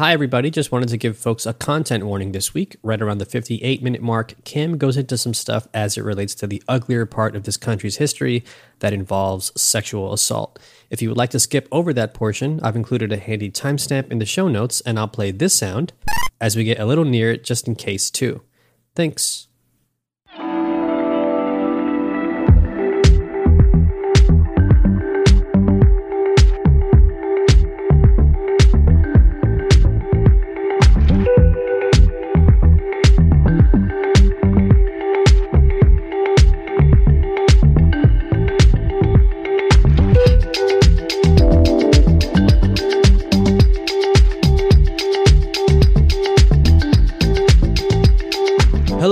Hi, everybody. Just wanted to give folks a content warning this week. Right around the 58 minute mark, Cam goes into some stuff as it relates to the uglier part of this country's history that involves sexual assault. If you would like to skip over that portion, I've included a handy timestamp in the show notes, and I'll play this sound as we get a little near it just in case, too. Thanks.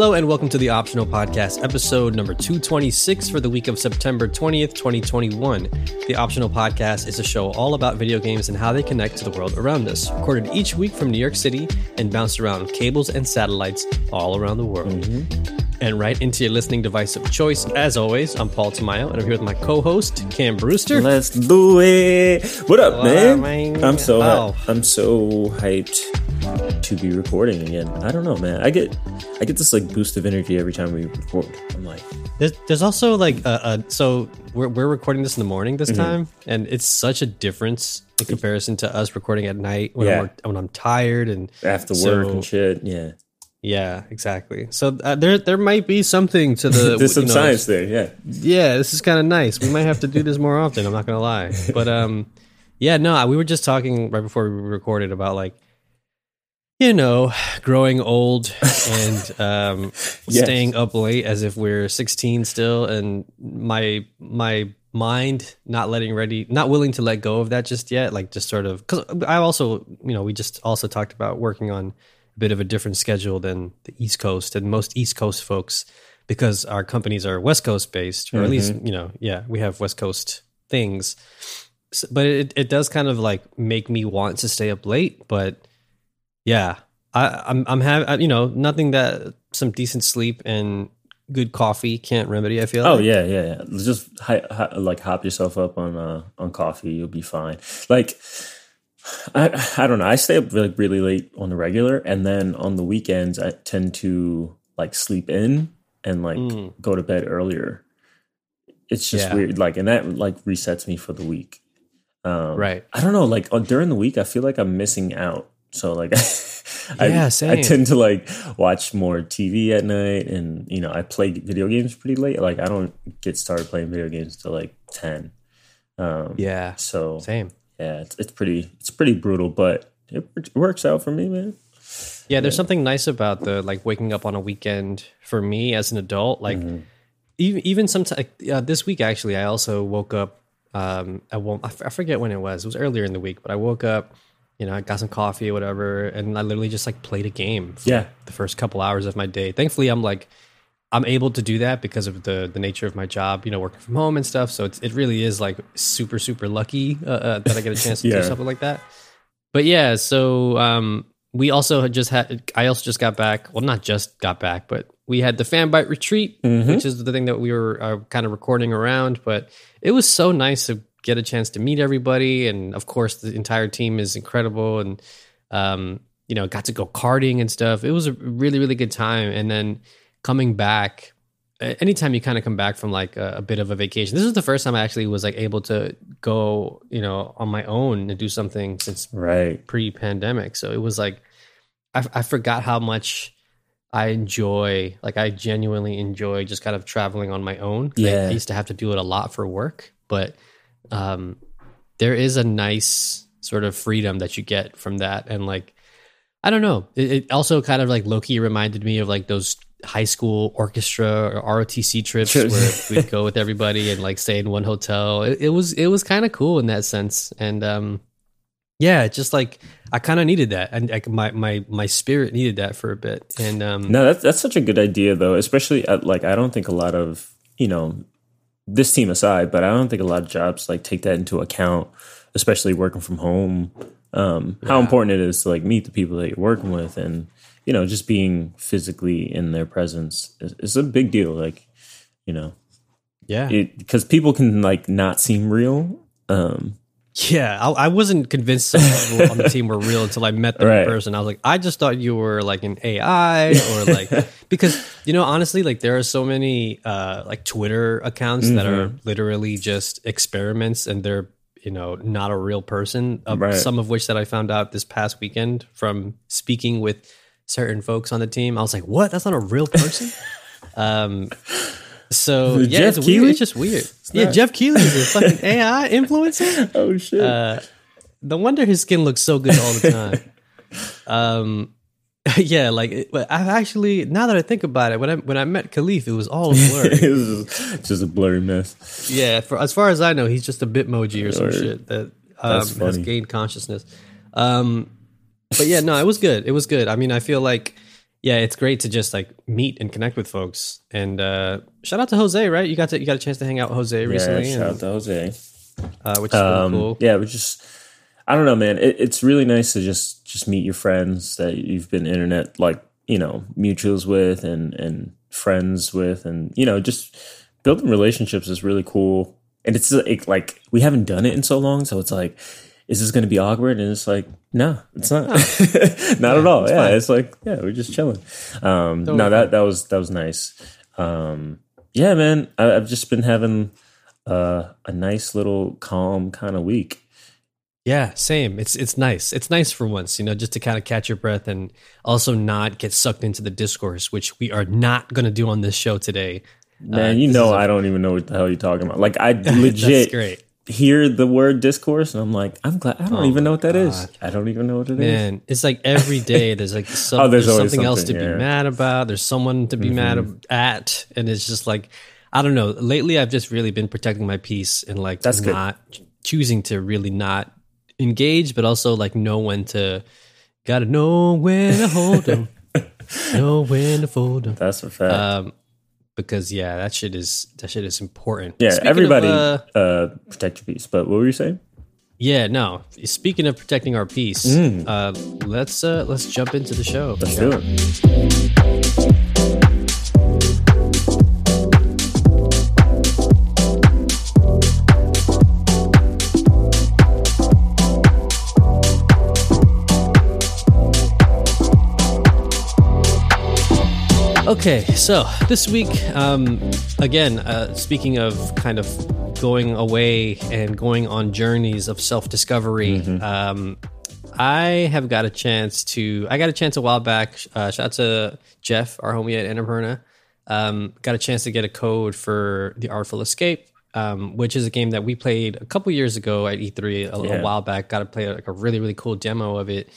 Hello and welcome to the Optional Podcast, episode number 226 for the week of September 20th, 2021. The Optional Podcast is a show all about video games and how they connect to the world around us. Recorded each week from New York City and bounced around cables and satellites all around the world. Mm-hmm. And right into your listening device of choice. As always, I'm Paul Tamayo and I'm here with my co host, Cam Brewster. Let's do it. What up, What man? up, man? I'm so Oh. I'm so hyped to be recording again. I don't know, man. I get I get this like boost of energy every time we record. I'm like, There's, there's also like a, a so we're we're recording this in the morning Mm-hmm. this time, and it's such a difference in comparison to us recording at night when Yeah. I'm when I'm tired and after So- work and shit. Yeah, yeah, exactly. So uh, there there might be something to the there's some know, science there. Yeah, Yeah, this is kind of nice. We might have to do this more often. I'm not gonna lie, but um, yeah, no, we were just talking right before we recorded about like. You know, growing old and um, Yes. staying up late as if we're 16 still, and my my mind not letting ready, not willing to let go of that just yet. Like just sort of because I also, you know, we just also talked about working on a bit of a different schedule than the East Coast and most East Coast folks because our companies are West Coast based, or at least you know, yeah, we have West Coast things. S- But it it does kind of like make me want to stay up late, but yeah, I, I'm I'm having you know nothing that some decent sleep and good coffee can't remedy. I feel. Oh like. yeah, yeah, yeah. Just hi, hi, like hop yourself up on uh, on coffee. You'll be fine. Like I I don't know. I stay up like really late on the regular, and then on the weekends I tend to like sleep in and like Mm. go to bed earlier. It's just Yeah. weird. Like, and that like resets me for the week. Um, Right. I don't know. Like uh, during the week, I feel like I'm missing out. So like, I, Yeah, I same. tend to like watch more TV at night, and you know, I play video games pretty late. Like, I don't get started playing video games till like ten. Um, Yeah. So Same. yeah, it's, it's pretty it's pretty brutal, but it, it works out for me, man. Yeah, there's something nice about the like waking up on a weekend for me as an adult. Like even even sometimes uh, this week actually, I also woke up. Um, I won't. I f- I forget when it was. It was earlier in the week, but I woke up. You know, I got some coffee or whatever, and I literally just like played a game. For Yeah. the first couple hours of my day. Thankfully, I'm like. I'm able to do that because of the the nature of my job, you know, working from home and stuff. So it's, it really is like super super lucky uh, uh, that I get a chance to Yeah. do something like that. But yeah, so um, we also just had. I also just got back. Well, not just got back, but we had the Fanbyte retreat, Mm-hmm. which is the thing that we were uh, kind of recording around. But it was so nice to get a chance to meet everybody, and of course, the entire team is incredible, and um, you know, got to go karting and stuff. It was a really really good time, and then coming back. Anytime you kind of come back from like a, a bit of a vacation, this was the first time I actually was like able to go, you know, on my own and do something since Right. pre-pandemic so it was like I, I forgot how much i enjoy like i genuinely enjoy just kind of traveling on my own. Yeah. I, used to have to do it a lot for work but um there is a nice sort of freedom that you get from that. And like i don't know. It, it also kind of like loki reminded me of like those high school orchestra or rotc trips Trips. where we'd go with everybody and like stay in one hotel. It, it was it was kind of cool in that sense. And um yeah, just like I kind of needed that, and like my my my spirit needed that for a bit. And um, No, that's that's such a good idea though, especially at, like I don't think a lot of you know this team aside, but I don't think a lot of jobs like take that into account, especially working from home. Um, How important it is to like meet the people that you're working with, and you know just being physically in their presence is, is a big deal. Like you know, yeah, because people can like not seem real. Um, Yeah, I, I wasn't convinced some people on the team were real until I met them Right. in person. I was like, I just thought you were like an AI or like because you know honestly, like there are so many uh, like Twitter accounts that are Mm-hmm. literally just experiments and they're you know not a real person. Uh, Right. Some of which that I found out this past weekend from speaking with certain folks on the team. I was like, what? That's not a real person. um. So yeah, Jeff it's weird. It's just weird. yeah, Geoff Keighley is a fucking AI influencer. Oh shit! Uh, no wonder his skin looks so good all the time. um, yeah, like I've actually now that I think about it, when I when I met Khalif, it was all blurry. it was just, a blurry mess. yeah, for as far as I know, he's just a Bitmoji or some shit that um, has gained consciousness. Um, but yeah, no, it was good. It was good. I mean, I feel like yeah, it's great to just like meet and connect with folks. And uh, shout out to Jose, right? You got to you got a chance to hang out with Jose recently, yeah, shout out to Jose. uh, which is really Um, cool. Yeah, we just I don't know, man. It, it's really nice to just just meet your friends that you've been internet like you know mutuals with and and friends with, and you know just building relationships is really cool. And it's like, like we haven't done it in so long, so it's like. Is this going to be awkward? And it's like, no, it's not, not at all. it's Yeah, fine. it's like, yeah, we're just chilling. Um, Totally no, that that was that was nice. Um, yeah, man, I, I've just been having uh, a nice little calm kind of week. Yeah, same. It's it's nice. It's nice for once, you know, just to kind of catch your breath and also not get sucked into the discourse, which we are not going to do on this show today. Man, you know I don't even know what the hell you're talking about. Like I That's legit great. Hear the word discourse and I'm like, I'm glad I don't Oh even know what that is. God. I don't even know what it is. Man, it's like every day there's like some, Oh, there's there's, always something, else to something, be. Mm-hmm. mad about. There's someone to be mad at, and it's just like I don't know. Lately, I've just really been protecting my peace and like That's good. not choosing to really not engage, but also like know when to. Got to know when to hold them, know when to fold them. That's a fact. Um, because yeah, that shit is that shit is important. yeah, Speaking of, everybody uh, uh, protect your peace. But what were you saying? yeah, no. Speaking of protecting our peace, uh, let's uh, let's jump into the show. Mm. Let's do it. Okay, so this week, um, again, uh, speaking of kind of going away and going on journeys of self discovery, um, I have got a chance to. I got a chance a while back. Uh, shout out to Jeff, our homie at Annapurna. Um, got a chance to get a code for the Artful Escape, um, which is a game that we played a couple years ago at E3 a, Yeah. a while back. Got to play like a really really cool demo of it.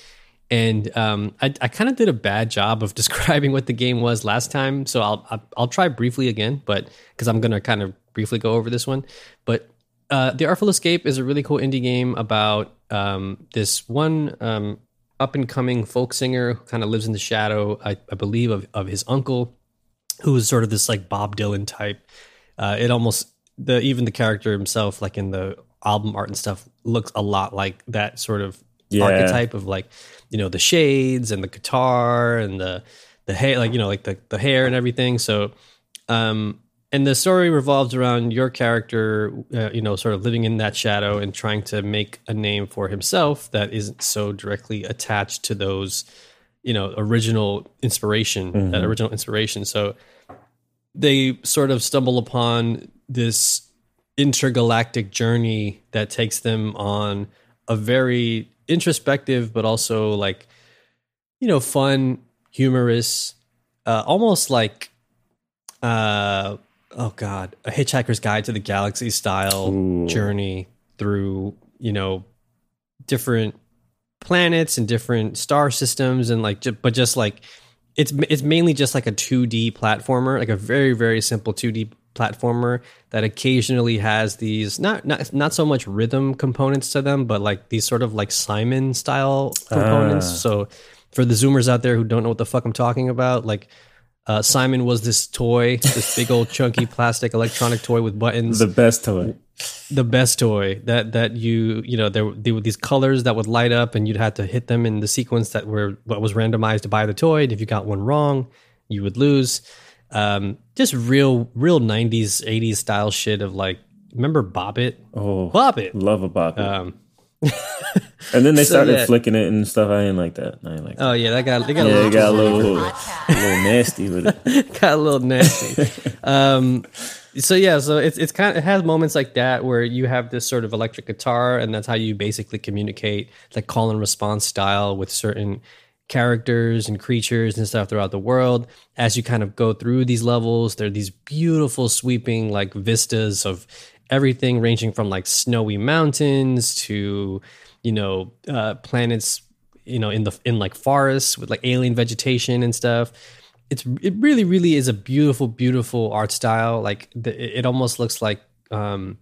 And um, I, I kind of did a bad job of describing what the game was last time, so I'll I'll, I'll try briefly again, but because I'm gonna kind of briefly go over this one. But uh, the Artful Escape is a really cool indie game about um, this one um, up and coming folk singer who kind of lives in the shadow, I, I believe, of, of his uncle, who is sort of this like Bob Dylan type. Uh, it almost the even the character himself, like in the album art and stuff, looks a lot like that sort of Yeah. archetype of like you know the shades and the guitar and the the hair, like you know like the the hair and everything. So um and the story revolves around your character uh, you know sort of living in that shadow and trying to make a name for himself that isn't so directly attached to those you know original inspiration that original inspiration so they sort of stumble upon this intergalactic journey that takes them on a very introspective but also like you know fun humorous uh almost like uh oh god a hitchhiker's guide to the galaxy style Ooh. journey through you know different planets and different star systems and like but just like it's it's mainly just like a 2D platformer like a very very simple 2D platformer that occasionally has these not not not so much rhythm components to them but like these sort of like Simon style components Ah. so for the zoomers out there who don't know what the fuck I'm talking about like uh, Simon was this toy, this big old chunky plastic electronic toy with buttons The best toy. The best toy that that you you know there, were- there were these colors that would light up and you'd have to hit them in the sequence that were what was randomized to buy the toy and if you got one wrong you would lose um just real real 90s 80s style shit of like remember Bop It Oh, Bop It love a bop. um and then they So, started yeah. flicking it and stuff. I didn't like that. I didn't like that. Oh yeah, that got they got a little got a little, a little nasty with it. got a little nasty. um, so yeah, so it's it's kind of it has moments like that where you have this sort of electric guitar, and that's how you basically communicate, like call and response style with certain characters and creatures and stuff throughout the world. As you kind of go through these levels, there are these beautiful sweeping like vistas of everything, ranging from like snowy mountains to you know uh, planets you know in the in like forests with like alien vegetation and stuff it's it really really is a beautiful beautiful art style. Like the, it almost looks like um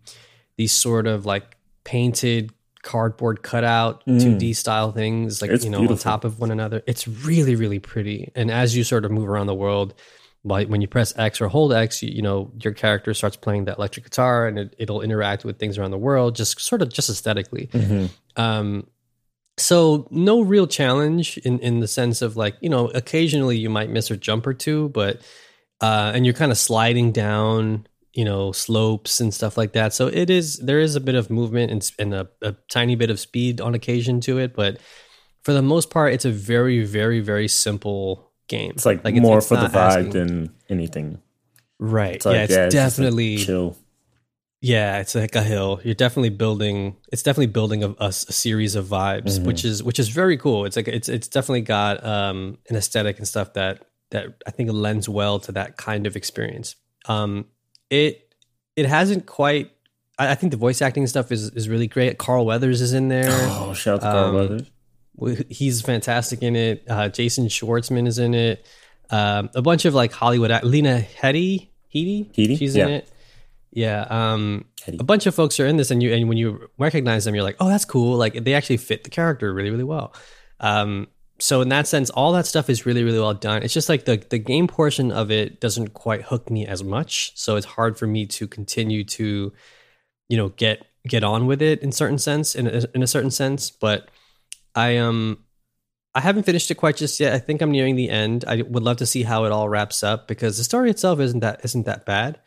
these sort of like painted cardboard cutout 2d style things like It's you know beautiful. on top of one another. It's really really pretty. And as you sort of move around the world like when you press x or hold x you, you know your character starts playing that electric guitar and it, it'll interact with things around the world just sort of just aesthetically. Um, so no real challenge in in the sense of like you know occasionally you might miss a jump or two, but uh, and you're kind of sliding down you know slopes and stuff like that. So it is there is a bit of movement and, and a, a tiny bit of speed on occasion to it, but for the most part, it's a very very very simple game. It's like, it's- more it's for the vibe asking- than anything. right. It's like, yeah, it's yeah, it's definitely chill. Yeah, it's like a hill. You're definitely building. It's definitely building a series of vibes, which is which is very cool. It's like it's it's definitely got um, an aesthetic and stuff that that I think lends well to that kind of experience. Um, it it hasn't quite. I, I think the voice acting stuff is is really great. Carl Weathers is in there. Oh, shout out to Carl Um, Weathers. He's fantastic in it. Uh, Jason Schwartzman is in it. Um, a bunch of like Hollywood. act- Lena Headey. Headey. Headey? She's Yeah. in it. Yeah. Um, a bunch of folks are in this, and you and when you recognize them, you're like, oh, that's cool. Like they actually fit the character really, really well. Um, so in that sense, all that stuff is really, really well done. It's just like the the game portion of it doesn't quite hook me as much, so it's hard for me to continue to, you know, get get on with it in certain sense, in a, in a certain sense. But I um. I haven't finished it quite just yet. I think I'm nearing the end. I would love to see how it all wraps up because the story itself isn't that isn't that bad.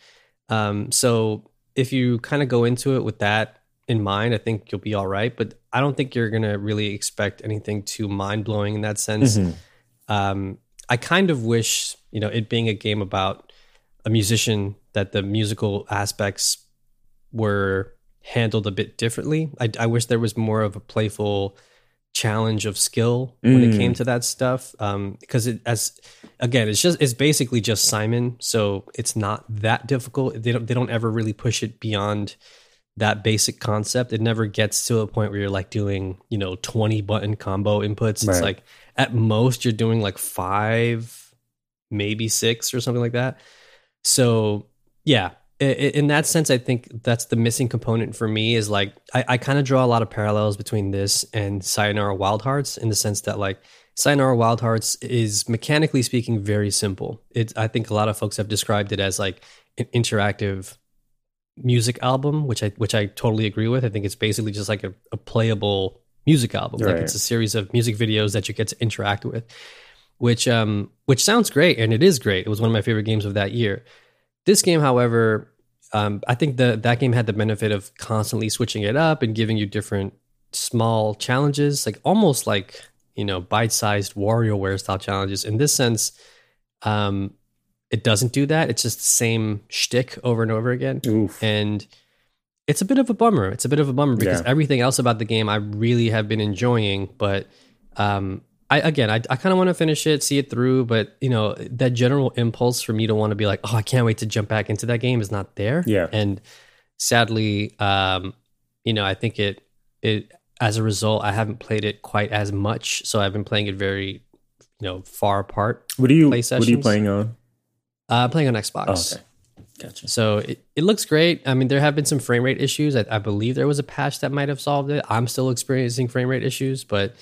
Um, so if you kind of go into it with that in mind, I think you'll be all right. But I don't think you're gonna really expect anything too mind blowing in that sense. Mhm. Um, I kind of wish, you know, it being a game about a musician, that the musical aspects were handled a bit differently. I, I wish there was more of a playful challenge of skill when it Mm. came to that stuff. Um, because it as again, it's just it's basically just Simon, so it's not that difficult. They don't they don't ever really push it beyond that basic concept. It never gets to a point where you're like doing, you know, 20 button combo inputs. It's like at most you're doing like five, maybe six or something like that. So yeah, in that sense, I think that's the missing component for me is like I, I kind of draw a lot of parallels between this and Sayonara Wild Hearts in the sense that like Sayonara Wild Hearts is mechanically speaking very simple. It I think a lot of folks have described it as like an interactive music album, which I which I totally agree with. I think it's basically just like a, a playable music album. Like it's a series of music videos that you get to interact with, which um which sounds great and it is great. It was one of my favorite games of that year. This game, however, um, I think the that game had the benefit of constantly switching it up and giving you different small challenges, like almost like you know bite-sized WarioWare style challenges. In this sense, um, it doesn't do that. It's just the same shtick over and over again Oof. and it's a bit of a bummer. It's a bit of a bummer because Yeah. everything else about the game I really have been enjoying, but um, I again I, I kind of want to finish it, see it through, but you know that general impulse for me to want to be like, oh, I can't wait to jump back into that game is not there. Yeah. and sadly, um, you know, I think it it as a result, I haven't played it quite as much, so I've been playing it very you know far apart. What are you? play What are you playing on? Uh, playing on Xbox. Oh, okay. Gotcha. So it, it looks great. I mean, there have been some frame rate issues. I, I believe there was a patch that might have solved it. I'm still experiencing frame rate issues, but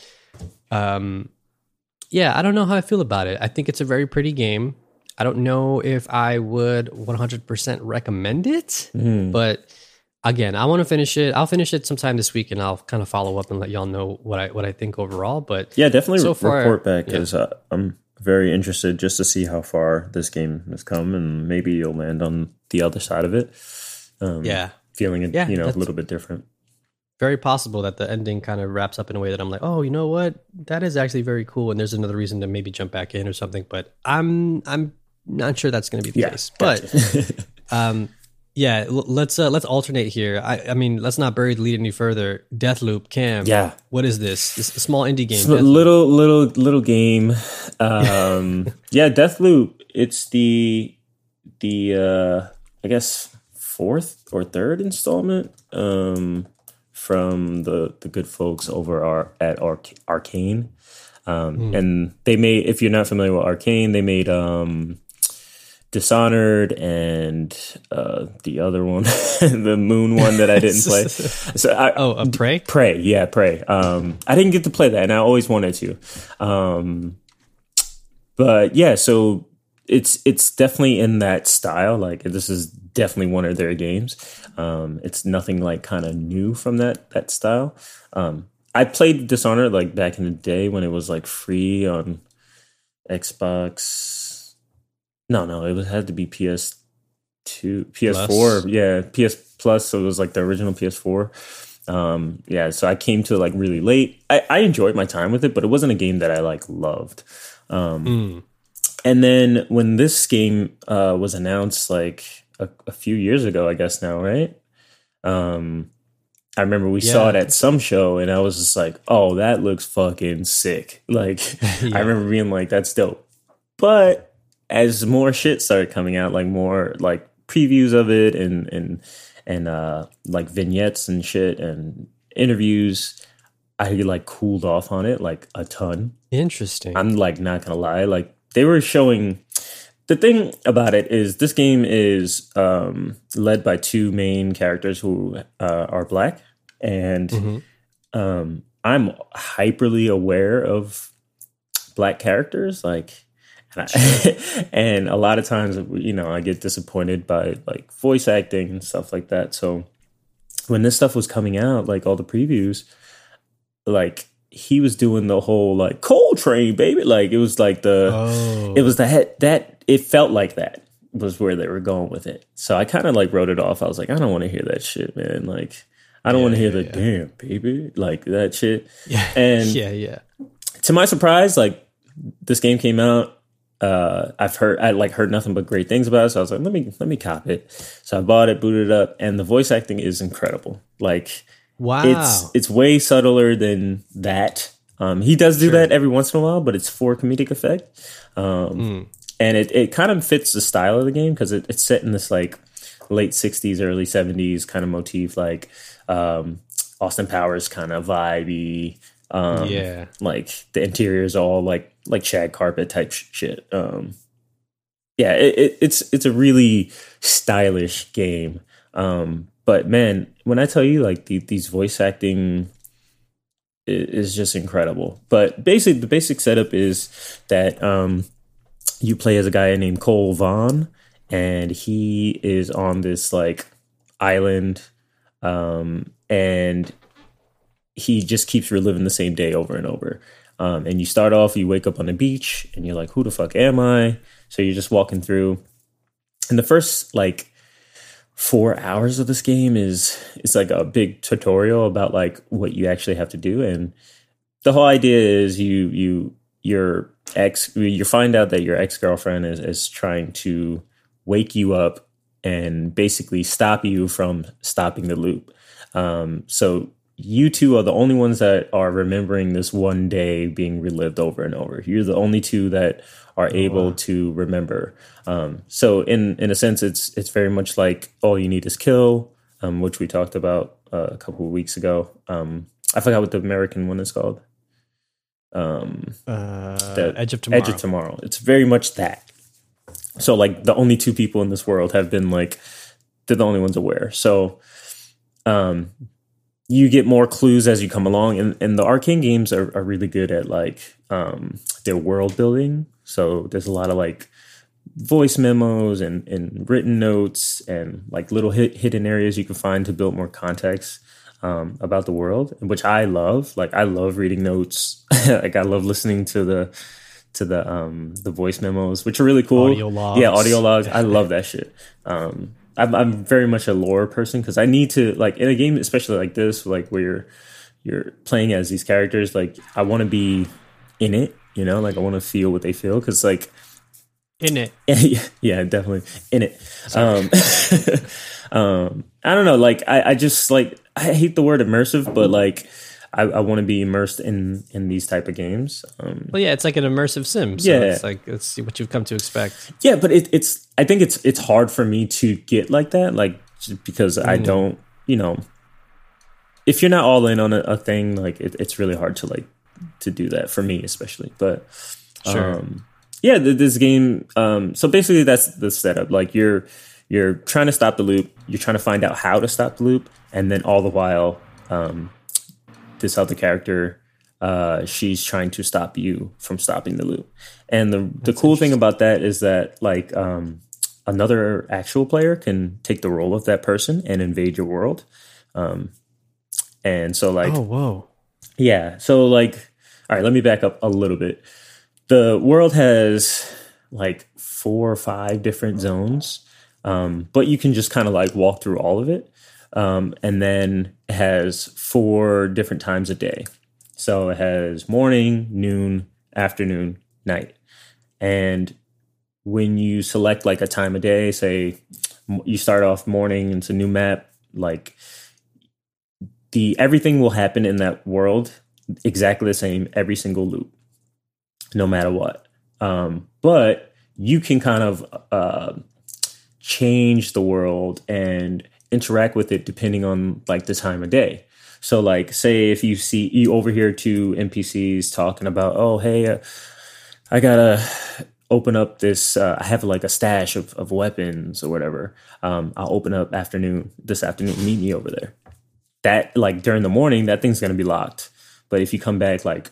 um, yeah, I don't know how I feel about it. I think it's a very pretty game. I don't know if I would 100% recommend it, Mhm. but again, I want to finish it. I'll finish it sometime this week, and I'll kind of follow up and let y'all know what I what I think overall. But Yeah, definitely So far, report back because uh, I'm very interested just to see how far this game has come, and maybe you'll land on the other side of it. Um, yeah, feeling it, Yeah, you know, a little bit different. Very possible that the ending kind of wraps up in a way that I'm like, oh, you know what, that is actually very cool, and there's another reason to maybe jump back in or something. But I'm I'm not sure that's going to be the Yeah, case. But um, yeah, let's uh, let's alternate here. I, I mean, let's not bury the lead any further. Deathloop, Cam. Yeah. What is this? This a small indie game. It's a little little little game. Um, yeah, Deathloop. It's the the uh, I guess fourth or third installment um, from the the good folks over our at Arc- Arcane. Um, And they made, if you're not familiar with Arcane, they made um, Dishonored and uh, the other one, the Moon one that I didn't play. So I, Oh, a prey. Prey, yeah, Prey. Um, I didn't get to play that, and I always wanted to. Um, but yeah, so it's it's definitely in that style. Like this is definitely one of their games. Um, it's nothing like kind of new from that that style. Um, I played Dishonored like back in the day when it was like free on Xbox. No, no, it was, had to be PS two, PS4. Plus. Yeah, PS Plus. So it was like the original PS4 um yeah so i came to like really late I, I enjoyed my time with it but it wasn't a game that i like loved um Mm. and then when this game uh was announced like a, a few years ago i guess now right? Um i remember we saw it at some show and i was just like oh that looks fucking sick. Like Yeah. i remember being like that's dope. But as more shit started coming out like more like previews of it and and and uh like vignettes and shit and interviews i like cooled off on it like a ton. Interesting. i'm like not gonna lie like they were showing the thing about it is this game is um led by two main characters who uh, are black and Mhm. um i'm hyperly aware of black characters like and, I, and a lot of times you know i get disappointed by like voice acting and stuff like that so when this stuff was coming out like all the previews like he was doing the whole like Coltrane baby like it was like the Oh, it was the head that it felt like that was where they were going with it so i kind of like wrote it off i was like i don't want to hear that shit man like i don't Yeah, want to hear yeah, the damn baby like that shit yeah, and yeah, yeah. to my surprise, like this game came out. Uh, I've heard I like heard nothing but great things about it. So I was like, let me let me cop it. So I bought it, booted it up, and the voice acting is incredible. Like Wow. it's it's way subtler than that. Um, he does do Sure. that every once in a while, but it's for comedic effect. Um, Mm. and it, it kind of fits the style of the game because it, it's set in this like late 60s early 70s kind of motif like um, austin powers kind of vibey um, yeah. like the interior is all like like shag carpet type sh- shit um yeah it, it, it's it's a really stylish game um but man when i tell you like the, these voice acting is just incredible but basically the basic setup is that um you play as a guy named Colt Vahn and he is on this like island um and he just keeps reliving the same day over and over. Um, and you start off, you wake up on the beach, and you're like, "Who the fuck am I?" So you're just walking through, and the first like four hours of this game is it's like a big tutorial about like what you actually have to do, and the whole idea is you you your ex you find out that your ex girlfriend is is trying to wake you up and basically stop you from stopping the loop. Um, so you two are the only ones that are remembering this one day being relived over and over. You're the only two that are able wow. to remember. Um, so in in a sense, it's it's very much like all you need is kill, um, which we talked about uh, a couple of weeks ago. Um, I forgot what the American one is called. Um, Uh, the Edge of Tomorrow. Edge of Tomorrow. It's very much that. So like the only two people in this world have been like they're the only ones aware. So um you get more clues as you come along and, and the arcane games are, are really good at like um their world building. So there's a lot of like voice memos and, and written notes and like little hit, hidden areas you can find to build more context um, about the world, which I love. Like I love reading notes. like I love listening to the to the um the voice memos, which are really cool. Audio logs. Yeah, audio logs. I love that shit. Um, I'm, I'm very much a lore person because I need to like in a game, especially like this, like where you're you're playing as these characters. Like I want to be in it, you know, like I want to feel what they feel because like in it, yeah, definitely in it. Um, um, I don't know, like I, I just like I hate the word immersive, but like I, I want to be immersed in in these type of games. Um, well, yeah, it's like an immersive sim. So yeah, it's like it's what you've come to expect. Yeah, but it, it's I think it's it's hard for me to get like that, like because mm. I don't, you know, if you're not all in on a, a thing, like it, it's really hard to like to do that for me, especially. But sure. Um, yeah, this game. Um, so basically, that's the setup. Like you're you're trying to stop the loop. You're trying to find out how to stop the loop, and then all the while, um, this other character uh, she's trying to stop you from stopping the loop. And the the cool thing about that is that like um, another actual player can take the role of that person and invade your world. Um, and so like oh whoa yeah so like all right let me back up a little bit. The world has like four or five different zones, um, but you can just kind of like walk through all of it. Um, and then has four different times a day. So it has morning, noon, afternoon, night. And when you select like a time of day, say you start off morning, it's a new map, like the everything will happen in that world exactly the same every single loop, no matter what. Um, but you can kind of uh, change the world and interact with it depending on like the time of day. So like say if you see you overhear two NPCs talking about, "Oh, hey, uh, I got to open up this uh, I have like a stash of, of weapons or whatever. Um, I'll open up afternoon this afternoon meet me over there." That like during the morning that thing's going to be locked. But if you come back like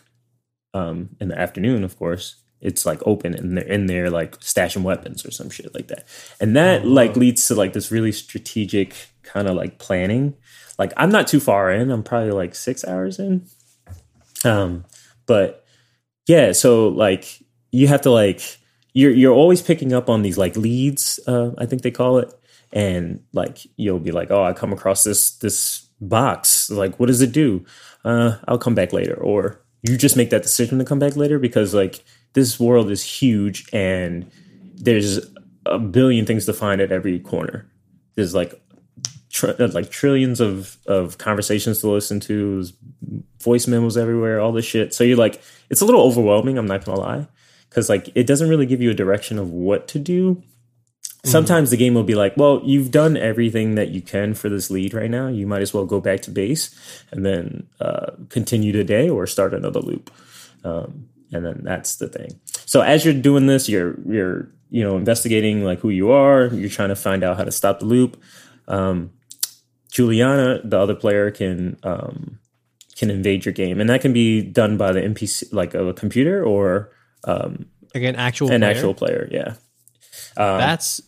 um, in the afternoon, of course, it's like open and they're in there like stashing weapons or some shit like that. And that oh, like leads to like this really strategic kind of like planning. Like I'm not too far in. I'm probably like 6 hours in. Um but yeah, so like you have to like you're you're always picking up on these like leads, uh I think they call it. And like you'll be like, "Oh, I come across this this box. Like what does it do?" Uh I'll come back later or you just make that decision to come back later because like this world is huge and there's a billion things to find at every corner. There's like tr- like trillions of of conversations to listen to, there's voice memos everywhere, all this shit. So you're like, it's a little overwhelming. I'm not gonna lie, because like it doesn't really give you a direction of what to do. Mm-hmm. Sometimes the game will be like, well, you've done everything that you can for this lead right now. You might as well go back to base and then uh, continue today or start another loop. Um, and then that's the thing. So as you're doing this, you're you're you know investigating like who you are. You're trying to find out how to stop the loop. Um, Julianna, the other player, can um, can invade your game, and that can be done by the NPC, like a computer or um, like an actual an player? actual player. Yeah, um, that's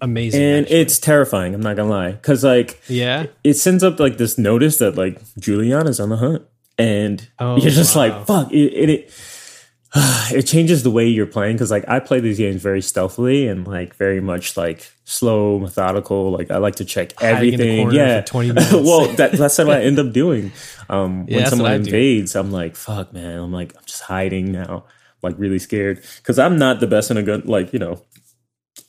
amazing, and actually. it's terrifying. I'm not gonna lie, because like yeah, it sends up like this notice that like Julianna's on the hunt, and oh, you're just wow. like fuck it, it, it it changes the way you're playing because like I play these games very stealthily and like very much like slow, methodical. Like I like to check everything. Yeah, twenty minutes. well, that, that's what I end up doing. Um, yeah, when someone invades, I'm like, "Fuck, man!" I'm like, I'm just hiding now, like really scared because I'm not the best in a gun. Like you know,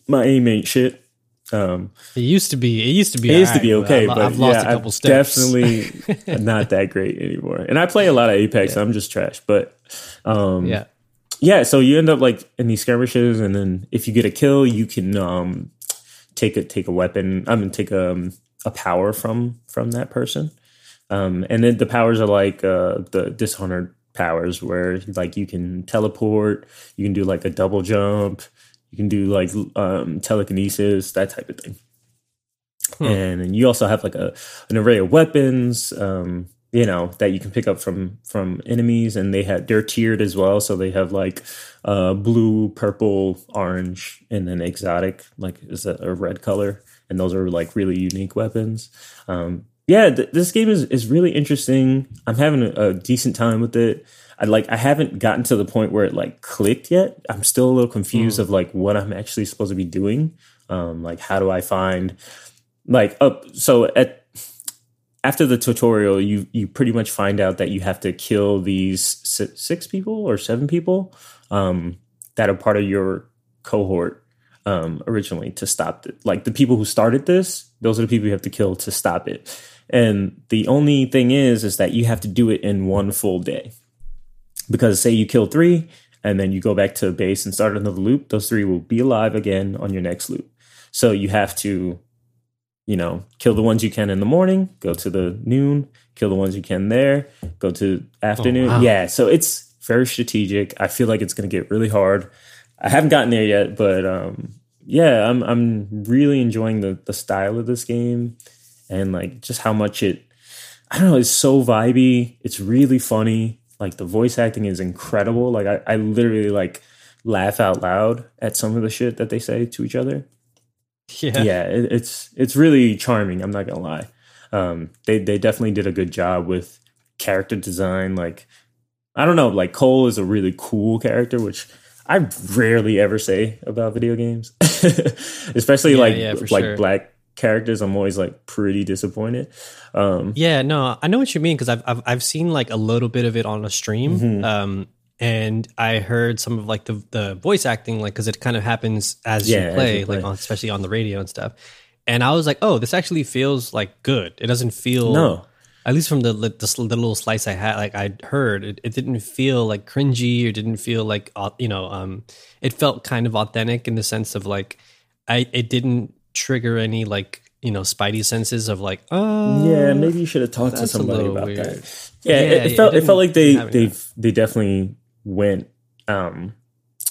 my aim ain't shit. Um, it used to be. It used to be. It used right, to be okay, but, I've, lost yeah, a couple I'm steps. Definitely not that great anymore. And I play a lot of Apex. Yeah. I'm just trash, but um, yeah, yeah. So you end up like in these skirmishes, and then if you get a kill, you can um, take a take a weapon. I mean, take a um, a power from from that person. Um, and then the powers are like uh, the Dishonored powers, where like you can teleport, you can do like a double jump, you can do like um, telekinesis, that type of thing. Hmm. And, and you also have like a an array of weapons, um, you know, that you can pick up from from enemies, and they have they're tiered as well. So they have like uh, blue, purple, orange, and then exotic, like is that a red color, and those are like really unique weapons. Um, yeah, th- this game is is really interesting. I'm having a, a decent time with it. I like I haven't gotten to the point where it like clicked yet. I'm still a little confused Mm. of like what I'm actually supposed to be doing. Um, like how do I find like up so at after the tutorial you you pretty much find out that you have to kill these six people or seven people um, that are part of your cohort um, originally to stop it. Like the people who started this, those are the people you have to kill to stop it. And the only thing is, is that you have to do it in one full day. Because say you kill three and then you go back to base and start another loop, those three will be alive again on your next loop. So you have to, you know, kill the ones you can in the morning, go to the noon, kill the ones you can there, go to afternoon. wow. Yeah. So it's very strategic. I feel like it's going to get really hard. I haven't gotten there yet, but um, yeah, I'm I'm really enjoying the the style of this game and like just how much it. I don't know. It's so vibey. It's really funny. Like the voice acting is incredible. Like I, I literally like laugh out loud at some of the shit that they say to each other. Yeah. Yeah, it, it's it's really charming. I'm not gonna lie. Um, they they definitely did a good job with character design. Like I don't know, like Colt is a really cool character, which I rarely ever say about video games, especially Yeah, like yeah, like sure. black characters. I'm always like pretty disappointed. Um, Yeah, no, I know what you mean because I've, I've I've seen like a little bit of it on a stream, Mm-hmm. um, and I heard some of like the the voice acting, like because it kind of happens as Yeah, you as play, you play. like on, especially on the radio and stuff. And I was like, oh, this actually feels like good. It doesn't feel No. at least from the the, the, little slice I had, like I heard, it, it didn't feel like cringy or didn't feel like you know, um, it felt kind of authentic in the sense of like, I it didn't trigger any like you know spidey senses of like, oh yeah, maybe you should have talked to somebody about weird. that. Yeah, Yeah, it, it yeah, felt it it, felt like they they they definitely went. um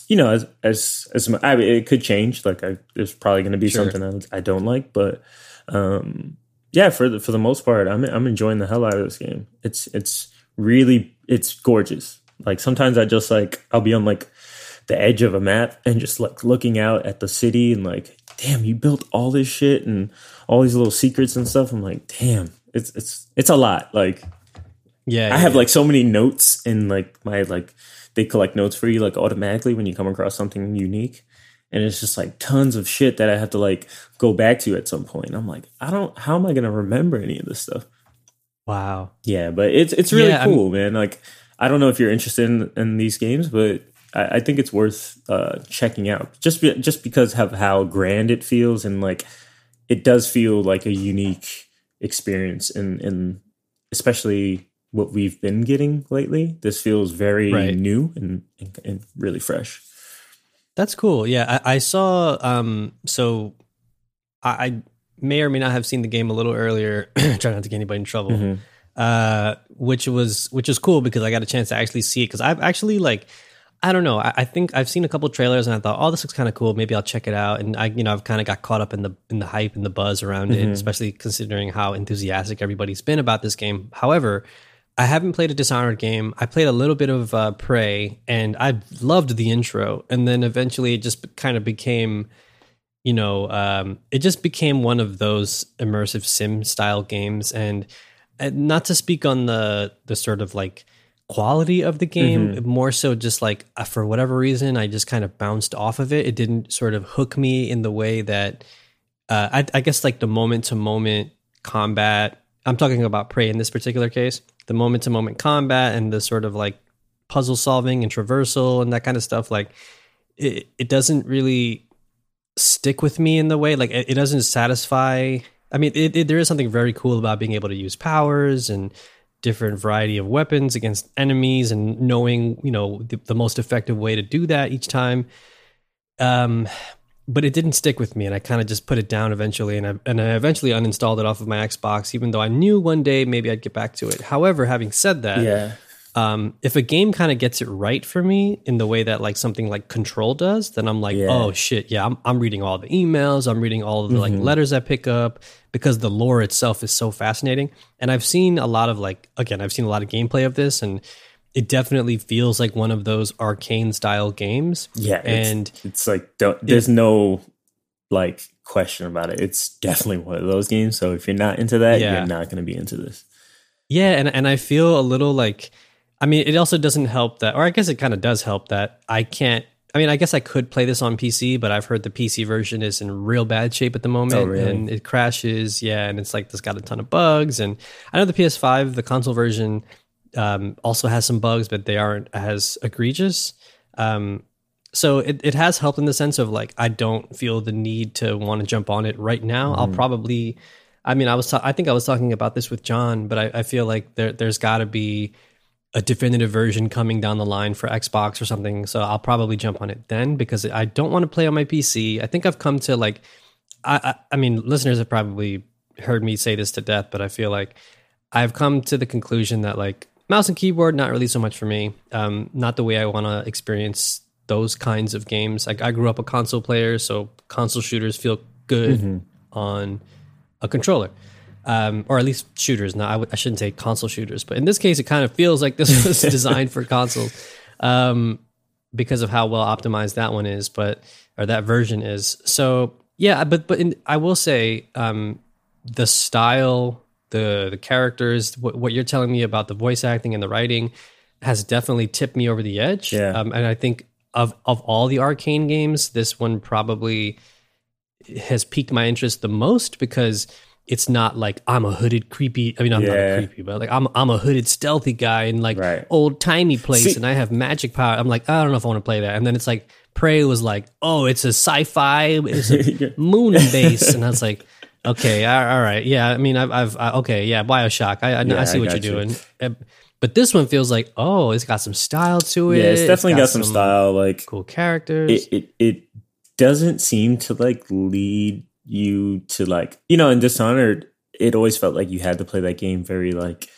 you know, as as as mu- I mean, it could change. Like, I, there's probably going to be Sure. something I, I don't like, but um, yeah, for the for the most part, I'm I'm enjoying the hell out of this game. It's it's really it's gorgeous. Like sometimes I just like I'll be on like the edge of a map and just like looking out at the city and like, damn, you built all this shit and all these little secrets and stuff. I'm like, damn, it's it's it's a lot. Like yeah, I have like so many notes in like my like they collect notes for you like automatically when you come across something unique. And it's just like tons of shit that I have to like go back to at some point. I'm like, I don't how am I gonna remember any of this stuff? wow. Yeah, but it's it's really Yeah, I'm- cool, man. Like I don't know if you're interested in, in these games, but I, I think it's worth uh, checking out just be, just because of how grand it feels and like it does feel like a unique experience and and especially what we've been getting lately. This feels very Right. new and, and, and really fresh. That's cool. Yeah, I, I saw. Um, so I, I may or may not have seen the game a little earlier. trying not to get anybody in trouble. Mhm. Uh, which was which was cool because I got a chance to actually see it because I've actually like. I don't know. I, I think I've seen a couple trailers and I thought, oh, this looks kind of cool. Maybe I'll check it out. And I, you know, I've kind of got caught up in the in the hype and the buzz around it, especially considering how enthusiastic everybody's been about this game. However, I haven't played a Dishonored game. I played a little bit of uh, Prey, and I loved the intro. And then eventually, it just kind of became, you know, um, it just became one of those immersive sim style games. And, and not to speak on the the sort of like quality of the game, more so just like uh, for whatever reason, I just kind of bounced off of it. It didn't sort of hook me in the way that uh, I, I guess like the moment to moment combat. I'm talking about Prey in this particular case. The moment to moment combat and the sort of like puzzle solving and traversal and that kind of stuff. Like it, it doesn't really stick with me in the way like it, it doesn't satisfy. I mean, it, it, there is something very cool about being able to use powers and different variety of weapons against enemies and knowing you know the, the most effective way to do that each time um but it didn't stick with me and i kind of just put it down eventually and I, and I eventually uninstalled it off of my xbox even though i knew one day maybe i'd get back to it however having said that Yeah. um, if a game kind of gets it right for me in the way that like something like Control does, then I'm like, Yeah. oh shit, yeah, I'm, I'm reading all the emails, I'm reading all of the like letters I pick up because the lore itself is so fascinating. And I've seen a lot of like, again, I've seen a lot of gameplay of this, and it definitely feels like one of those arcane style games. Yeah. And it's, it's like don't, there's no like question about it. It's definitely one of those games. So if you're not into that, Yeah. you're not going to be into this. Yeah, and and I feel a little like I mean, it also doesn't help that, or I guess it kind of does help that I can't. I mean, I guess I could play this on PC, but I've heard the PC version is in real bad shape at the moment, Oh, really? and it crashes. Yeah, and it's like it's got a ton of bugs. And I know the PS5, the console version, um, also has some bugs, but they aren't as egregious. Um, so it, it has helped in the sense of like I don't feel the need to want to jump on it right now. I'll probably, I mean, I was ta- I think I was talking about this with John, but I, I feel like there there's got to be a definitive version coming down the line for Xbox or something. So I'll probably jump on it then because I don't want to play on my PC. I think I've come to like, I, I, I mean, listeners have probably heard me say this to death, but I feel like I've come to the conclusion that like mouse and keyboard not really so much for me. Um, not the way I want to experience those kinds of games. Like I grew up a console player, so console shooters feel good on a controller um, or at least shooters. Now, I w- I shouldn't say console shooters, but in this case, it kind of feels like this was designed for consoles um, because of how well optimized that one is, but or that version is. So yeah, but but in, I will say um, the style, the the characters, what, what you're telling me about the voice acting and the writing has definitely tipped me over the edge. Yeah. Um, and I think of of all the Arkane games, this one probably has piqued my interest the most because it's not like I'm a hooded creepy. I mean, I'm not Yeah. a creepy, but like I'm I'm a hooded stealthy guy in like Right. old timey place, See- and I have magic power. I'm like, I don't know if I want to play that. And then it's like Prey was like, oh, it's a sci-fi, it's a moon base, and I was like, okay, all right, yeah. I mean, I've, I've I, okay, yeah, Bioshock. I I, Yeah, I see what you're you. doing. Uh, But this one feels like, oh, it's got some style to it. Yeah, it's definitely got, some, style. Like cool characters. it, it it doesn't seem to like lead you to like you know in Dishonored. It always felt like you had to play that game very like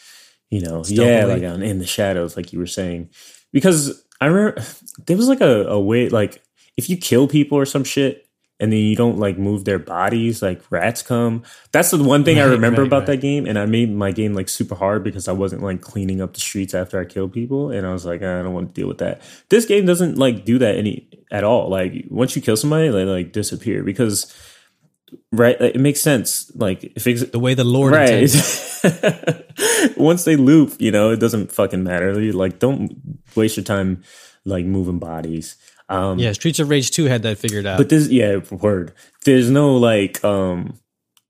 you know yeah Stealthily. like on, in the shadows like you were saying because I remember there was like a, a way like if you kill people or some shit and then you don't like move their bodies like rats come. That's the one thing i remember right, about right. that game and i made my game like super hard because i wasn't like cleaning up the streets after i killed people and i was like ah, i don't want to deal with that. This game doesn't like do that any at all. Like once you kill somebody they like disappear because right like, it makes sense. Like if it's the way the Lord right. once they loop you know it doesn't fucking matter. Like don't waste your time like moving bodies um Yeah, Streets of Rage 2 had that figured out. but this yeah word there's no like um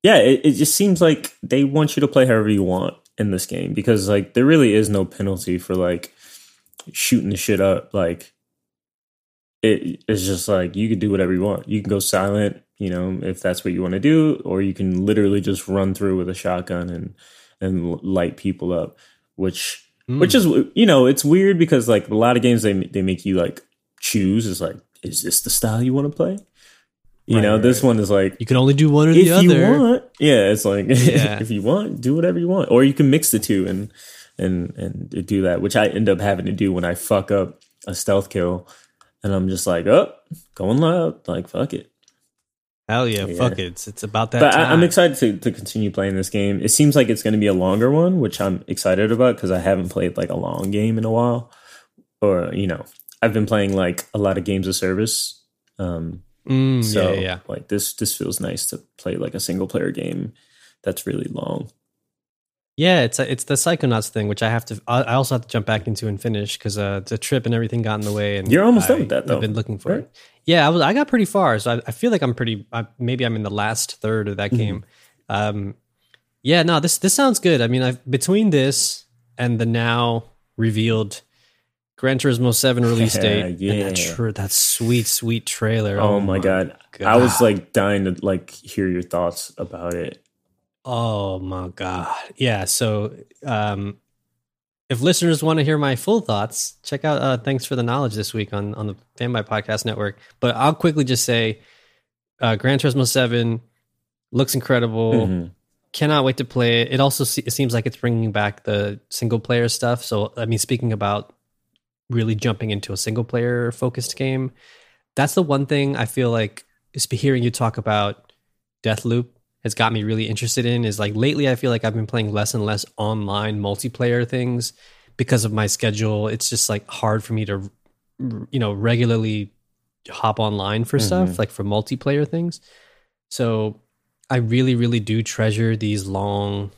yeah it, it just seems like they want you to play however you want in this game because like there really is no penalty for like shooting the shit up like it is just like you can do whatever you want you can go silent you know if that's what you want to do or you can literally just run through with a shotgun and and light people up which Mm. which is you know it's weird because like a lot of games they they make you like choose is like is this the style you want to play you Right, know right, this one is like you can only do one or if the other. you want yeah it's like Yeah. if you want do whatever you want or you can mix the two and and and do that which i end up having to do when i fuck up a stealth kill and i'm just like oh going loud like fuck it Hell yeah, Yeah. fuck it. It's, it's about that but I, time. I'm excited to, to continue playing this game. It seems like it's going to be a longer one, which I'm excited about because I haven't played like a long game in a while. Or you know, I've been playing like a lot of games of service. Um, Mm, so yeah, yeah. like this, this feels nice to play like a single player game that's really long. Yeah, it's a, it's the Psychonauts thing, which I have to. I also have to jump back into and finish because uh, the trip and everything got in the way. And You're almost I, done with that, though, I've been looking for right? it. Yeah, I was. I got pretty far, so I, I feel like I'm pretty. I, maybe I'm in the last third of that Mm-hmm. game. Um, yeah, no, this this sounds good. I mean, I've between this and the now revealed Gran Turismo Seven release date, and Yeah. that, tr- that sweet sweet trailer. Oh, my god. I was like dying to like hear your thoughts about it. Oh my god. Yeah, so um if listeners want to hear my full thoughts, check out uh thanks for the knowledge this week on on the Fanbyte Podcast Network. But I'll quickly just say uh Gran Turismo 7 looks incredible. Mhm. Cannot wait to play it. It also se- it seems like it's bringing back the single player stuff. So I mean speaking about really jumping into a single player focused game, that's the one thing I feel like is hearing you talk about Deathloop has got me really interested in is like lately I feel like I've been playing less and less online multiplayer things because of my schedule. It's just like hard for me to you know regularly hop online for stuff like for multiplayer things. So I really really do treasure these long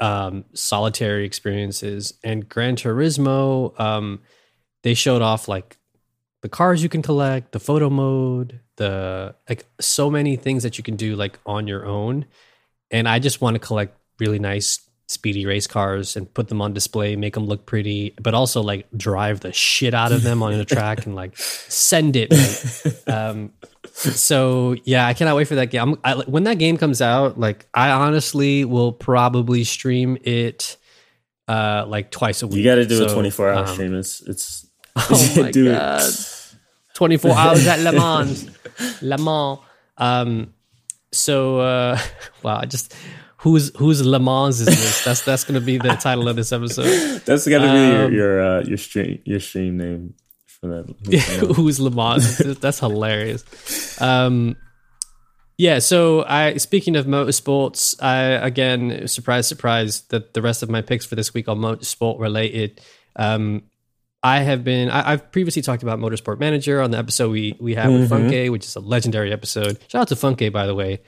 um, solitary experiences. And Gran Turismo, um, they showed off like the cars you can collect, the photo mode, the like so many things that you can do like on your own. And I just want to collect really nice speedy race cars and put them on display, make them look pretty, but also like drive the shit out of them on the track and like send it. um, so yeah, I cannot wait for that game. I, when that game comes out, like I honestly will probably stream it uh like twice a week. You got to do so, a 24 hour um, stream. It's it's oh my god. It. 24 hours at Le Mans. Le Mans. Um so uh wow, I just who's who's Le Mans is this? That's that's going to be the title of this episode. That's got to be your um, your uh, your stream your stream name for that. Yeah, who's Le Mans? that's hilarious. Um, yeah. So I speaking of motorsports, I again surprise surprise that the rest of my picks for this week are motorsport related. Um, I have been. I, have previously talked about Motorsport Manager on the episode we we had mm-hmm. with Funke, which is a legendary episode. Shout out to Funke, by the way.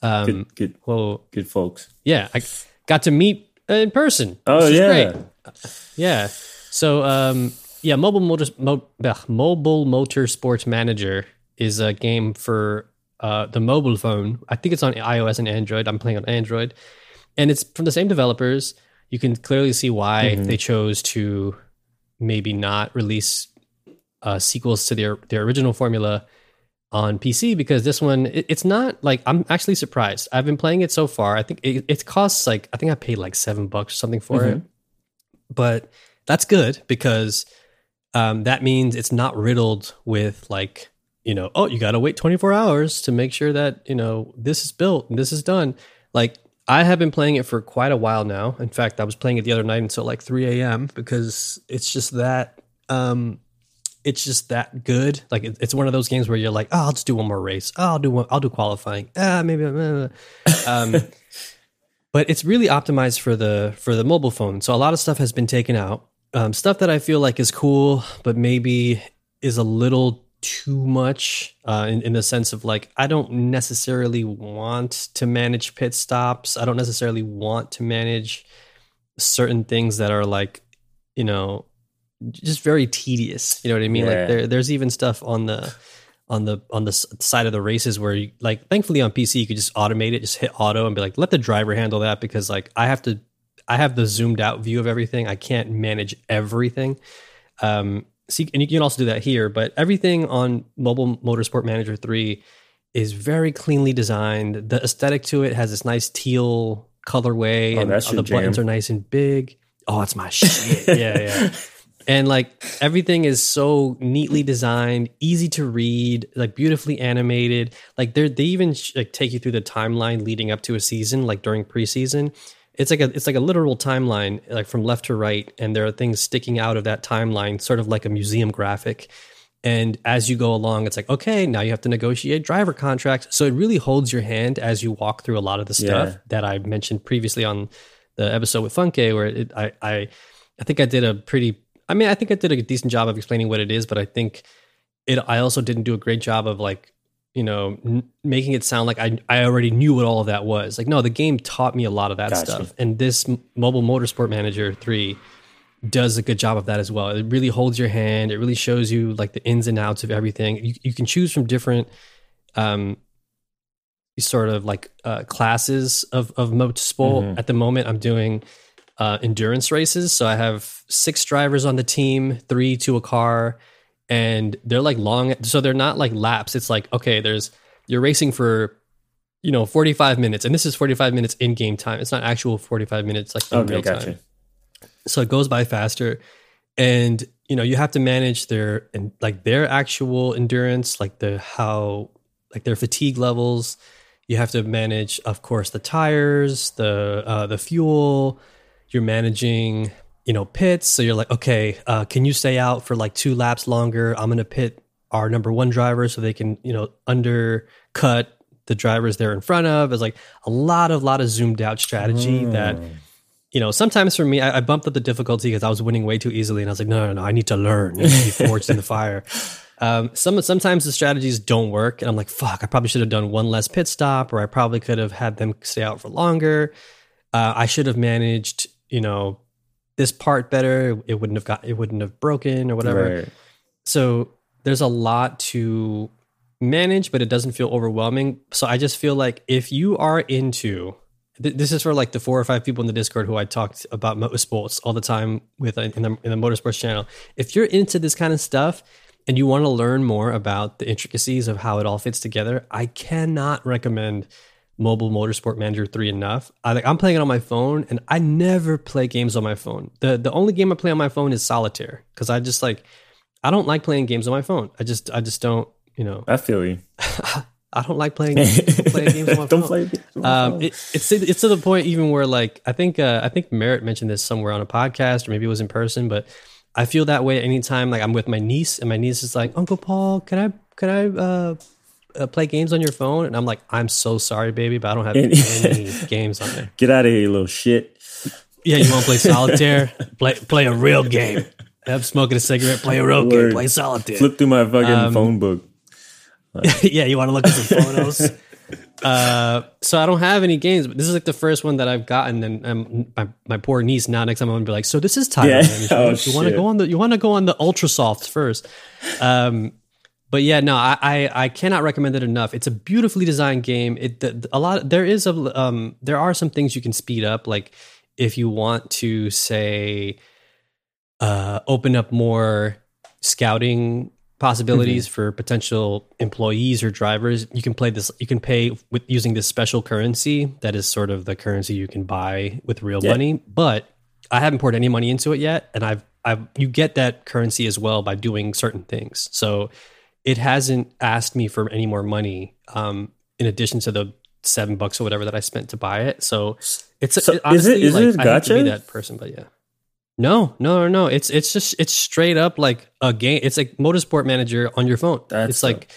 Um, good, good, well, good folks. Yeah, I got to meet in person. Oh yeah, great. yeah. So um, yeah, mobile motor mo, mobile motorsports manager is a game for uh, the mobile phone. I think it's on iOS and Android. I'm playing on Android, and it's from the same developers. You can clearly see why mm-hmm. they chose to maybe not release uh, sequels to their their original formula on PC because this one it, it's not like I'm actually surprised. I've been playing it so far. I think it, it costs like I think I paid like seven bucks or something for mm-hmm. it, but that's good because um, that means it's not riddled with like you know oh you got to wait 24 hours to make sure that you know this is built and this is done. Like I have been playing it for quite a while now. In fact, I was playing it the other night until like 3 a.m. because it's just that um, it's just that good. Like it, it's one of those games where you're like, oh, I'll just do one more race. Oh, I'll do one. I'll do qualifying. Ah, maybe. Uh, um, but it's really optimized for the for the mobile phone. So a lot of stuff has been taken out. Um, stuff that I feel like is cool, but maybe is a little too much uh, in, in the sense of like I don't necessarily want to manage pit stops. I don't necessarily want to manage certain things that are like you know just very tedious. You know what I mean? Yeah. Like there, there's even stuff on the on the on the side of the races where you like thankfully on PC you could just automate it, just hit auto and be like, let the driver handle that because like I have to I have the zoomed out view of everything. I can't manage everything. Um see and you can also do that here, but everything on mobile motorsport manager 3 is very cleanly designed. The aesthetic to it has this nice teal colorway oh, and the jam. buttons are nice and big. Oh, it's my shit. yeah, yeah. and like everything is so neatly designed easy to read like beautifully animated like they they even like take you through the timeline leading up to a season like during preseason it's like a it's like a literal timeline like from left to right and there are things sticking out of that timeline sort of like a museum graphic and as you go along it's like okay now you have to negotiate driver contracts so it really holds your hand as you walk through a lot of the stuff yeah. that i mentioned previously on the episode with funke where it, i i i think i did a pretty I mean, I think I did a decent job of explaining what it is, but I think it. I also didn't do a great job of like, you know, n- making it sound like I I already knew what all of that was. Like, no, the game taught me a lot of that gotcha. stuff, and this M- Mobile Motorsport Manager three does a good job of that as well. It really holds your hand. It really shows you like the ins and outs of everything. You you can choose from different um sort of like uh, classes of of motorsport. Mm-hmm. At the moment, I'm doing uh, endurance races. So I have six drivers on the team, three to a car, and they're like long. So they're not like laps. It's like okay, there's you're racing for you know 45 minutes, and this is 45 minutes in game time. It's not actual 45 minutes like in okay, real gotcha. time. So it goes by faster, and you know you have to manage their and like their actual endurance, like the how like their fatigue levels. You have to manage, of course, the tires, the uh, the fuel, you're managing you know pits. So you're like okay uh, can you stay out for like two laps longer? I'm gonna pit our number one driver so they can you know undercut the drivers they're in front of. It's like a lot of lot of zoomed out strategy mm. that you know sometimes for me I, I bumped up the difficulty because i was winning way too easily and i was like no no no i need to learn. And be forged in the fire. Um, some sometimes the strategies don't work and i'm like fuck i probably should have done one less pit stop or i probably could have had them stay out for longer. Uh, I should have managed, you know, this part better. It wouldn't have got, it wouldn't have broken or whatever. Right. So there's a lot to manage, but it doesn't feel overwhelming. So I just feel like if you are into, th- this is for like the four or five people in the Discord who I talked about motorsports all the time with uh, in the, in the motorsports channel. If you're into this kind of stuff and you want to learn more about the intricacies of how it all fits together, I cannot recommend Mobile Motorsport Manager 3 enough. I like I'm playing it on my phone and I never play games on my phone. The the only game I play on my phone is solitaire cuz I just like I don't like playing games on my phone. I just I just don't, you know. I feel you. I don't like playing playing games on my Don't phone. play games on my Um, phone. it, it's it's to the point even where like I think uh, I think Merritt mentioned this somewhere on a podcast or maybe it was in person, but I feel that way anytime like I'm with my niece and my niece is like, Uncle Paul, can I can I uh, uh, play games on your phone? And I'm like, I'm so sorry, baby, but I don't have any games on there. Get out of here, you little shit. Yeah, you want to play solitaire? play play a real game. I'm smoking a cigarette. Play a real game. Play solitaire. Flip through my fucking Um, phone book. yeah, you want to look at some photos. uh, so I don't have any games, but this is like the first one that I've gotten, and um, my my poor niece now next time I'm gonna be like, so this is title Yeah. Oh, you want to go on the you want to go on the ultra softs first. Um, but yeah, no, I, I I cannot recommend it enough. It's a beautifully designed game. It the, a lot there is a um there are some things you can speed up, like if you want to say uh open up more scouting possibilities for potential employees or drivers you can play this you can pay with using this special currency that is sort of the currency you can buy with real Yeah. money but i haven't poured any money into it yet and i've i've you get that currency as well by doing certain things so it hasn't asked me for any more money um in addition to the seven bucks or whatever that i spent to buy it so it's So it, is honestly, it- is like, it I hate to be that person but yeah no, no, no, no. It's it's just it's straight up like a game. It's like Motorsport Manager on your phone. That's it's like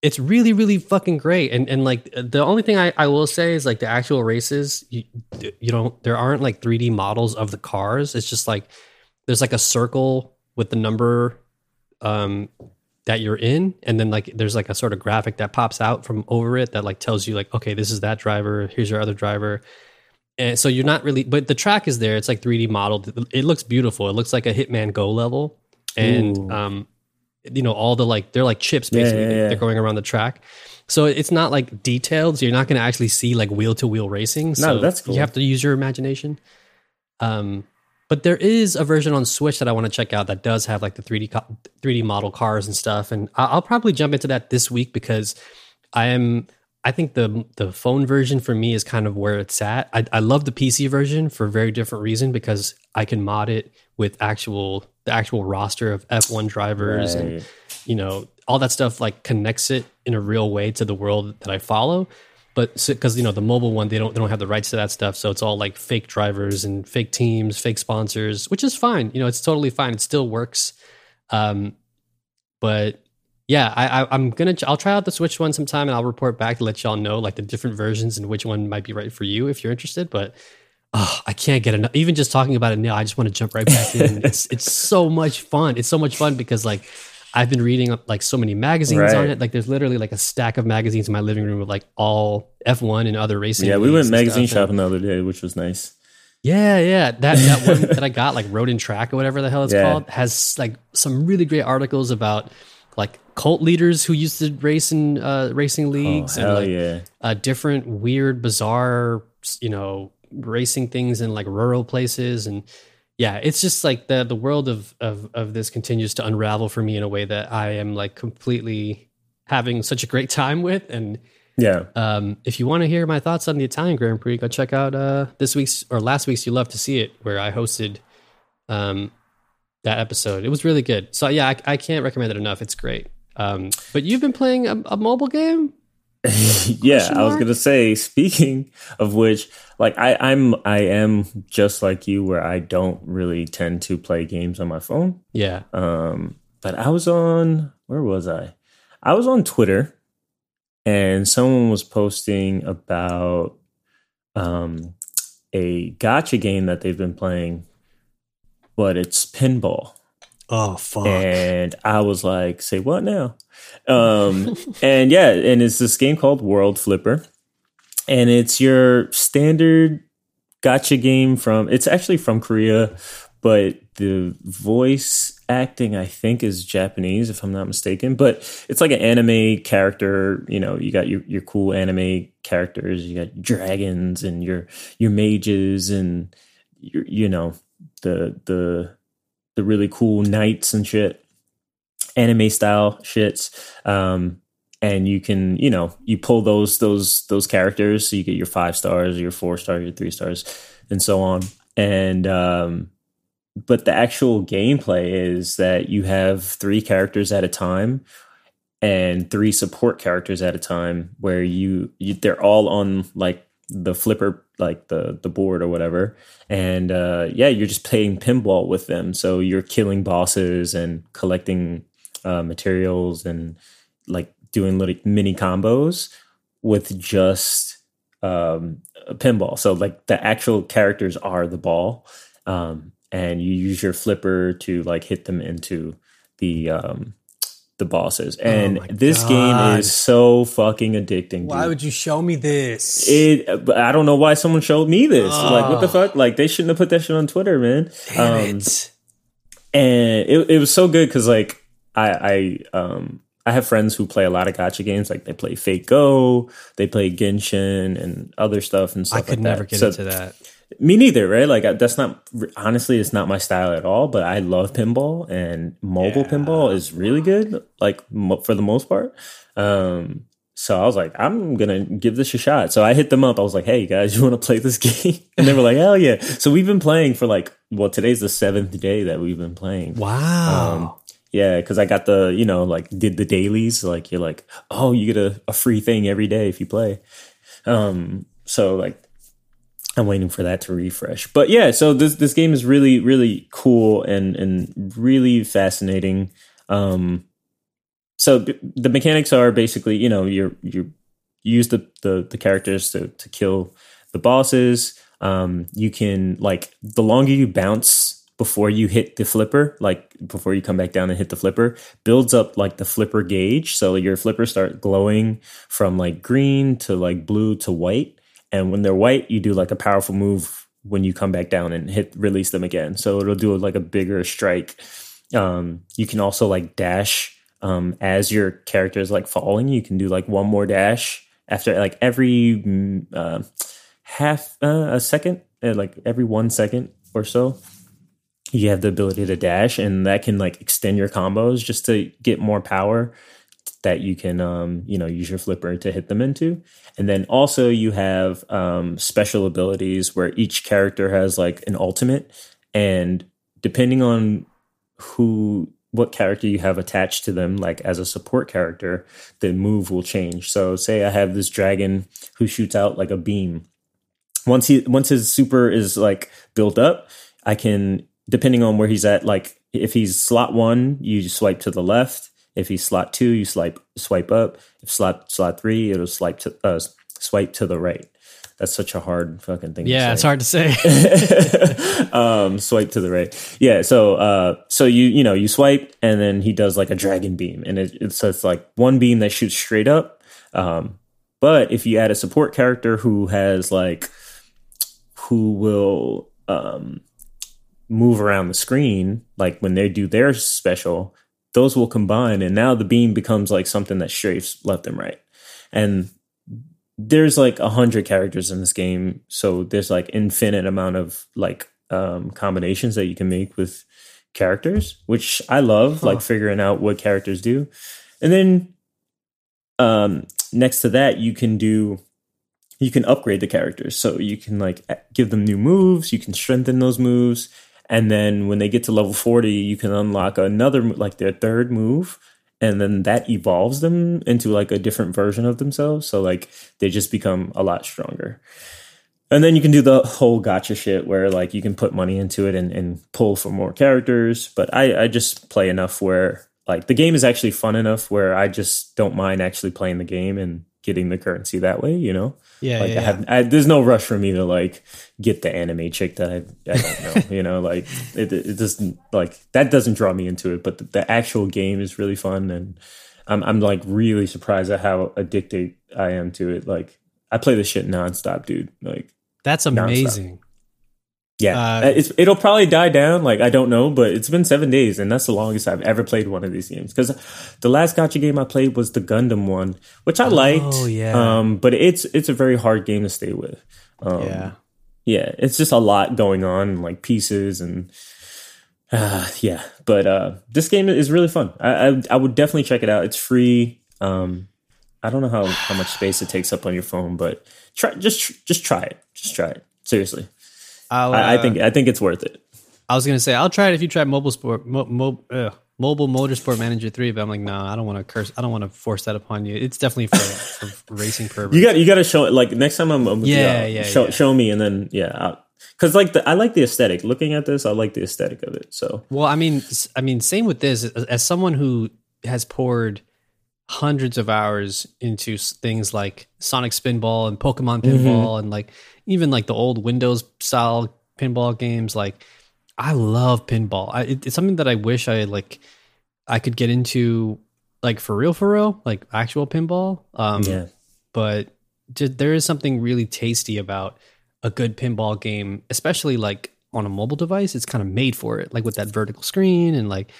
it's really really fucking great. And and like the only thing I, I will say is like the actual races. You you don't there aren't like 3D models of the cars. It's just like there's like a circle with the number um that you're in and then like there's like a sort of graphic that pops out from over it that like tells you like okay this is that driver here's your other driver. And so you're not really but the track is there. It's like 3d modeled. It looks beautiful. It looks like a hitman go level. And Ooh. um you know all the like they're like chips basically. yeah, yeah. they're going around the track. So it's not like detailed so you're not going to actually see like wheel to wheel racing so that's cool. you have to use your imagination. Um but there is a version on Switch that I want to check out that does have like the 3D co- 3D model cars and stuff, and I- I'll probably jump into that this week because I am. I think the the phone version for me is kind of where it's at. I, I love the PC version for a very different reason because I can mod it with actual the actual roster of F1 drivers and you know all that stuff like connects it in a real way to the world that I follow. But because you know the mobile one, they don't they don't have the rights to that stuff, so it's all like fake drivers and fake teams, fake sponsors, which is fine. You know, it's totally fine. It still works. Um, but yeah, I, I I'm gonna I'll try out the Switch one sometime, and I'll report back to let y'all know like the different versions and which one might be right for you if you're interested. But oh, I can't get enough. Even just talking about it now, I just want to jump right back in. It's it's so much fun. It's so much fun because like I've been reading like so many magazines on it. Like there's literally like a stack of magazines in my living room with like all F1 and other racing. Yeah, we went magazine shopping the other day, which was nice. yeah, yeah. That that one that I got, like Road and Track or whatever the hell it's Yeah. called, has like some really great articles about like cult leaders who used to race in uh, racing Oh, leagues and like yeah. uh, different weird, bizarre, you know, racing things in like rural places and yeah, it's just like the the world of of of this continues to unravel for me in a way that I am like completely having such a great time with and Yeah. um, if you want to hear my thoughts on the Italian Grand Prix, go check out uh, this week's or last week's. You love to see it, where I hosted um, that episode. It was really good. So yeah, I, I can't recommend it enough. It's great. Um, but you've been playing a, a mobile game. yeah, I was gonna say. Speaking of which, like I, I'm, I am just like you, where I don't really tend to play games on my phone. Yeah. Um, but I was on where was I? I was on Twitter, and someone was posting about um a gacha game that they've been playing, but it's pinball. Oh fuck. And I was like, say what now? Um, and yeah, and it's this game called World Flipper. And it's your standard gacha game from. It's actually from Korea, but the voice acting I think is Japanese if I'm not mistaken. But it's like an anime character. You know, you got your your cool anime characters. You got dragons and your your mages and your you know the the the really cool knights and shit, anime style shits. Um, and you can you know you pull those those those characters so you get your five stars your four stars your three stars and so on and um but the actual gameplay is that you have three characters at a time and three support characters at a time where you, you they're all on like the flipper like the the board or whatever and uh yeah you're just playing pinball with them so you're killing bosses and collecting uh materials and like doing little mini combos with just um a pinball so like the actual characters are the ball um and you use your flipper to like hit them into the um the bosses. Oh And my this God. game is so fucking addicting. Why dude. would you show me this? it? I don't know why someone showed me this. Like, what the Oh. fuck? Like, they shouldn't have put that shit on Twitter, man. Damn um, it. and it, it was so good because like I I um I have friends who play a lot of gacha games. Like they play Fate Go, they play Genshin and other stuff and stuff. I could like never that. get So- into that. Me neither, right? Like that's not honestly, it's not my style at all. But I love pinball, and mobile Yeah. pinball is really good. Like mo- for the most part. Um, so I was like, I'm gonna give this a shot. So I hit them up. I was like, Hey guys, you want to play this game? And they were like, Hell yeah! So we've been playing for like, well, today's the seventh day that we've been playing. Wow. Um, yeah, because I got the, you know, like did the dailies. Like you're like, oh, you get a, a free thing every day if you play. Um, so like I'm waiting for that to refresh. But yeah, so this this game is really, really cool and and really fascinating. Um so b- the mechanics are basically, you know, you're you use the, the the characters to to kill the bosses. Um you can like the longer you bounce before you hit the flipper, like before you come back down and hit the flipper, builds up like the flipper gauge. So your flippers start glowing from like green to like blue to white. And when they're white, you do like a powerful move when you come back down and hit release them again. So it'll do like a bigger strike. Um, you can also like dash um, as your character is like falling. You can do like one more dash after like every mm, uh, half uh, a second, uh, like every one second or so you have the ability to dash and that can like extend your combos just to get more power that you can um you know use your flipper to hit them into. And then also you have um special abilities where each character has like an ultimate and depending on who what character you have attached to them like as a support character the move will change. So say i have this dragon who shoots out like a beam. Once he once his super is like built up i can depending on where he's at like if he's slot one you swipe to the left if he's slot two you swipe swipe up if slot slot three it'll swipe to uh, swipe to the right that's such a hard fucking thing Yeah, it's hard to say. um, swipe to the right. Yeah. So, uh, so you, you know, you swipe and then he does like a dragon beam and it, it's, it's like one beam that shoots straight up. Um, but if you add a support character who has like, who will, um, move around the screen, like when they do their special, those will combine and now the beam becomes like something that strafes left and right. And there's like a hundred characters in this game, so there's like infinite amount of like um, combinations that you can make with characters, which I love, Huh. like figuring out what characters do. And then um, next to that, you can do you can upgrade the characters, so you can like give them new moves, you can strengthen those moves, and then when they get to level forty, you can unlock another like their third move. And then that evolves them into like a different version of themselves. So like they just become a lot stronger. And then you can do the whole gacha shit where like you can put money into it and, and pull for more characters. But I, I just play enough where like the game is actually fun enough where I just don't mind actually playing the game and getting the currency that way, you know? Yeah, like yeah, I have I, there's no rush for me to like get the anime chick that I, I don't know, you know, like it, it doesn't like that doesn't draw me into it, but the, the actual game is really fun and I'm I'm like really surprised at how addicted I am to it. Like I play this shit nonstop, dude. Like That's amazing. Yeah, Uh, it's, it'll probably die down. Like I don't know, but it's been seven days, and that's the longest I've ever played one of these games. Because the last gacha game I played was the Gundam one, which I liked. Oh, yeah. Um, but it's it's a very hard game to stay with. Um, yeah. yeah, it's just a lot going on, like pieces and uh, yeah. But uh, this game is really fun. I, I I would definitely check it out. It's free. Um, I don't know how how much space it takes up on your phone, but try just just try it. Just try it. Seriously, I'll, I, I uh, think I think it's worth it. I was gonna say I'll try it if you try mobile sport, mo, mo, uh, mobile motorsport manager three, but I'm like, no, I don't want to curse. I don't want to force that upon you. It's definitely for, for racing purposes. You got you got to show it. Like next time I'm, I'm Yeah, uh, yeah, show yeah. show me, and then yeah, because like the I like the aesthetic. Looking at this, I like the aesthetic of it. So Well, I mean, I mean, same with this. As, someone who has poured hundreds of hours into things like Sonic Spinball and Pokemon Mm-hmm. Pinball, and like even like the old Windows style pinball games, like I love pinball. I, it, it's something that I wish I like I could get into, like for real, for real, like actual pinball. Um, yeah, but there is something really tasty about a good pinball game, especially like on a mobile device. It's kind of made for it, like with that vertical screen and like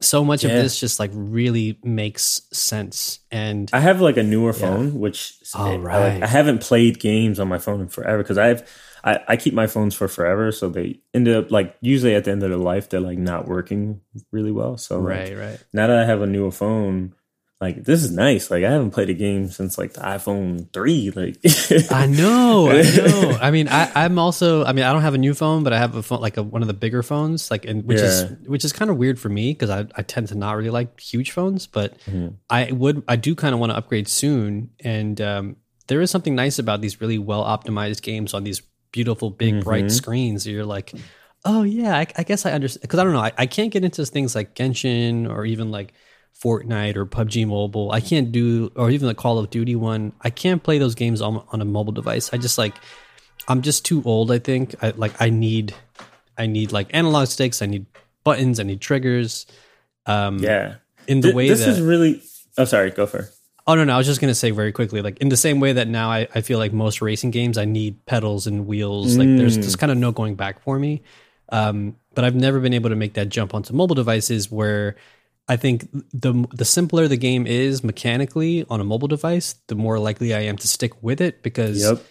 so much of this just like really makes sense. And I have like a newer phone, which Oh, I, like, I haven't played games on my phone in forever because I've I, I keep my phones for forever, so they end up like usually at the end of their life they're like not working really well. So like, right, right. now that I have a newer phone, like this is nice. Like I haven't played a game since like the iPhone three. Like I know, I know. I mean, I, I'm also. I mean, I don't have a new phone, but I have a phone like a, one of the bigger phones, like, and which is which is kind of weird for me because I, I tend to not really like huge phones, but Mhm. I would I do kind of want to upgrade soon, and um, there is something nice about these really well optimized games on these beautiful big bright Mhm. screens. You're like, oh yeah, I, I guess I understand because I don't know, I, I can't get into things like Genshin or even like Fortnite or PUBG Mobile. I can't do or even the Call of Duty one. I can't play those games on on a mobile device. I just like I'm just too old. I think I like I need I need like analog sticks. I need buttons. I need triggers. Um, yeah, in the Th- way this that is really. Oh, sorry. Go for. it. Oh no, no, I was just gonna say very quickly, like in the same way that now I, I feel like most racing games, I need pedals and wheels. Like there's Mm. just kind of no going back for me. Um, but I've never been able to make that jump onto mobile devices where I think the the simpler the game is mechanically on a mobile device, the more likely I am to stick with it because Yep.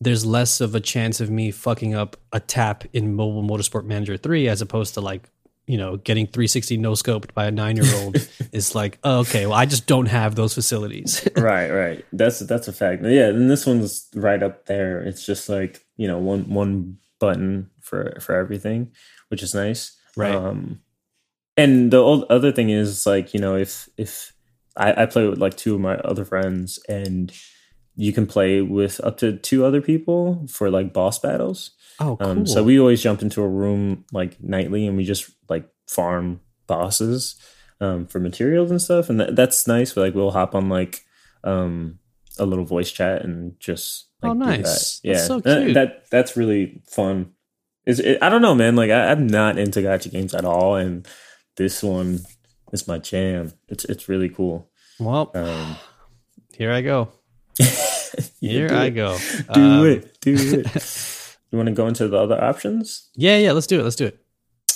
there's less of a chance of me fucking up a tap in Mobile Motorsport Manager 3 as opposed to like, you know, getting 360 no scoped by a nine year old is like, oh, okay, well, I just don't have those facilities. right, right. That's that's a fact. Yeah, and this one's right up there. It's just like you know one one button for for everything, which is nice. Right. Um, and the old other thing is like you know if if I, I play with like two of my other friends and you can play with up to two other people for like boss battles. oh, cool. Um, so we always jump into a room like nightly and we just like farm bosses um, for materials and stuff, and that, that's nice. Like we'll hop on like um, a little voice chat and just like, Oh, nice. That. Yeah, That's so That- That, that's really fun. Is it, I don't know, man. Like I, I'm not into gacha games at all, and this one is my jam. It's it's really cool. well, Um, here I go. Here I go. Do Um, it. Do it. you want to go into the other options? Yeah, yeah, let's do it. Let's do it.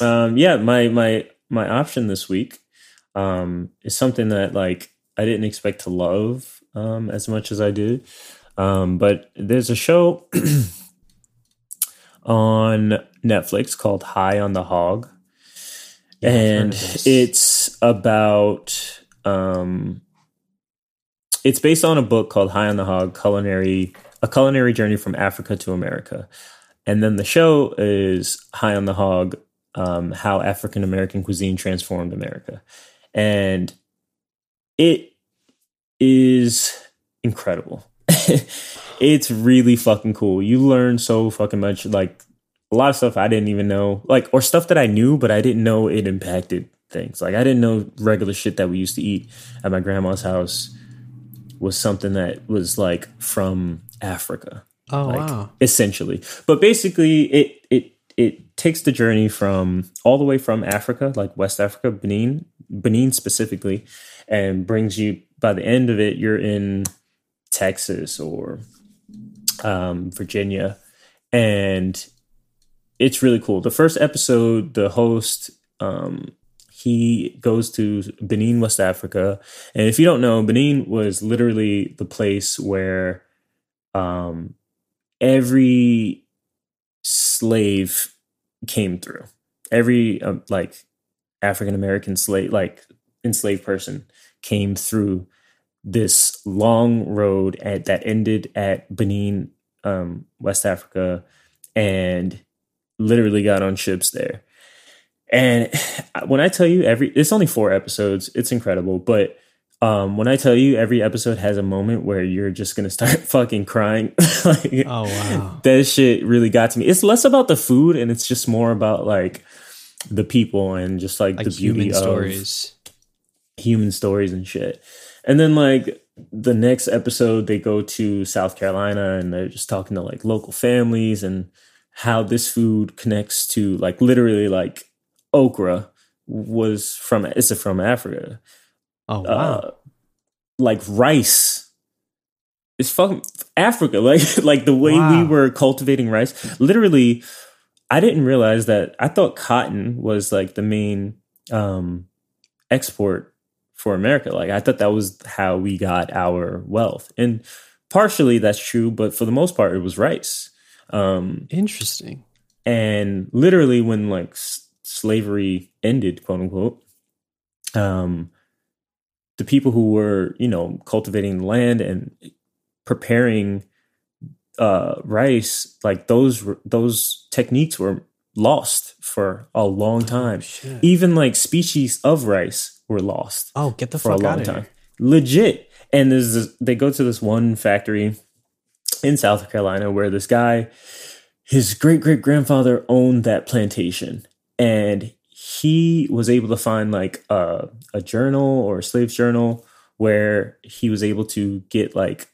Um, yeah, my my my option this week um, is something that like I didn't expect to love um, as much as I did. Um, but there's a show on Netflix called High on the Hog, Yeah, and it's about um, it's based on a book called High on the Hog: Culinary a culinary journey from Africa to America. And then the show is High on the Hog: um, How African American Cuisine Transformed America, and it is incredible. it's really fucking cool. You learn so fucking much, like a lot of stuff I didn't even know, like or stuff that I knew, but I didn't know it impacted things. Like I didn't know regular shit that we used to eat at my grandma's house was something that was like from Africa Oh, like, wow. essentially. But basically, it it it takes the journey from all the way from Africa, like West Africa, Benin, Benin specifically, and brings you. By the end of it, you're in Texas or um, Virginia, and it's really cool. The first episode, the host, um, he goes to Benin, West Africa, and if you don't know, Benin was literally the place where um, every slave came through. Every um, like African American slave, like enslaved person, came through this long road at, that ended at Benin, um, West Africa, and literally got on ships there. And when I tell you every, it's only four episodes. It's incredible, but um, when I tell you every episode has a moment where you're just gonna start fucking crying, like, Oh wow. that shit really got to me. It's less about the food and it's just more about like the people and just like, Like the beauty human of stories. human stories and shit. And then like the next episode they go to South Carolina and they're just talking to like local families and how this food connects to like literally like okra was from it's from Africa. Oh wow. Uh, like rice it's fucking Africa. Like like the way we were cultivating rice. Literally, I didn't realize that. I thought cotton was like the main um export for America. Like I thought that was how we got our wealth. And partially that's true, but for the most part it was rice. Um Interesting. and literally when like s- slavery ended quote unquote um the people who were you know cultivating land and preparing uh rice like those those techniques were lost for a long time Shit. even like species of rice were lost Oh, get the for a fuck out long of time. here. Legit. And there's this, they go to this one factory in South Carolina where this guy, his great great grandfather owned that plantation, and he was able to find like a, a journal or a slave's journal where he was able to get like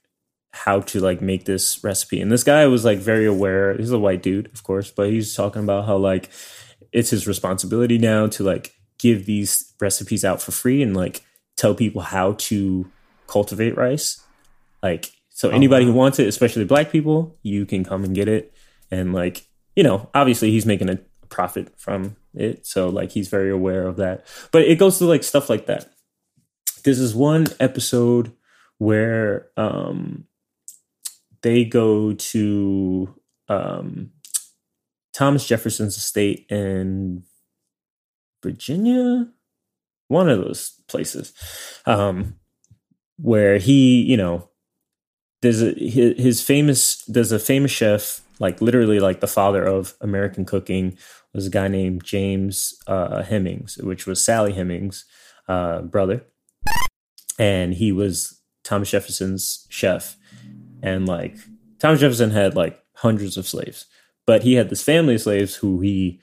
how to like make this recipe. And this guy was like very aware. He's a white dude, of course, but he's talking about how like it's his responsibility now to like give these recipes out for free and like tell people how to cultivate rice. Like, so anybody who wants it, especially black people, you can come and get it. And like, you know, obviously he's making a profit from it. So like he's very aware of that. But it goes to like stuff like that. This is one episode where um they go to um Thomas Jefferson's estate in Virginia, one of those places, um, where he, you know, there's a his, famous there's a famous chef, like literally like the father of American cooking, was a guy named James uh, Hemings, which was Sally Hemings' uh, brother, and he was Thomas Jefferson's chef, and like Thomas Jefferson had like hundreds of slaves, but he had this family of slaves who he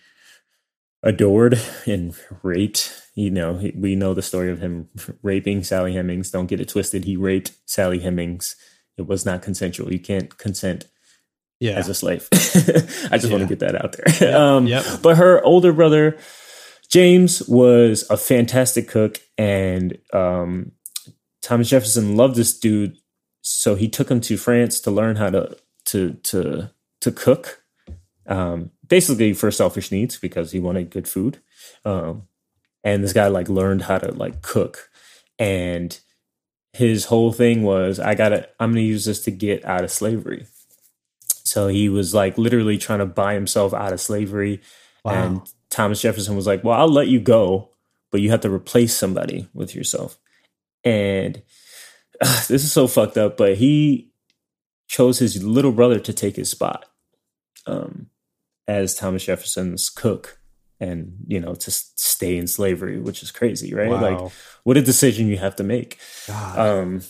adored and raped. You know, we know the story of him raping Sally Hemings. Don't get it twisted. He raped Sally Hemings. It was not consensual. You can't consent Yeah. as a slave. I just want to get that out there. um, yep. But her older brother, James, was a fantastic cook, and um, Thomas Jefferson loved this dude, so he took him to France to learn how to to to to cook. Um, basically for selfish needs because he wanted good food. Um, and this guy like learned how to like cook, and his whole thing was, I gotta, I'm gonna use this to get out of slavery. So he was like literally trying to buy himself out of slavery. Wow. And Thomas Jefferson was like, Well, I'll let you go, but you have to replace somebody with yourself. And uh, this is so fucked up, but he chose his little brother to take his spot um, as Thomas Jefferson's cook and, you know, to stay in slavery, which is crazy, right? Like, what a decision you have to make God. um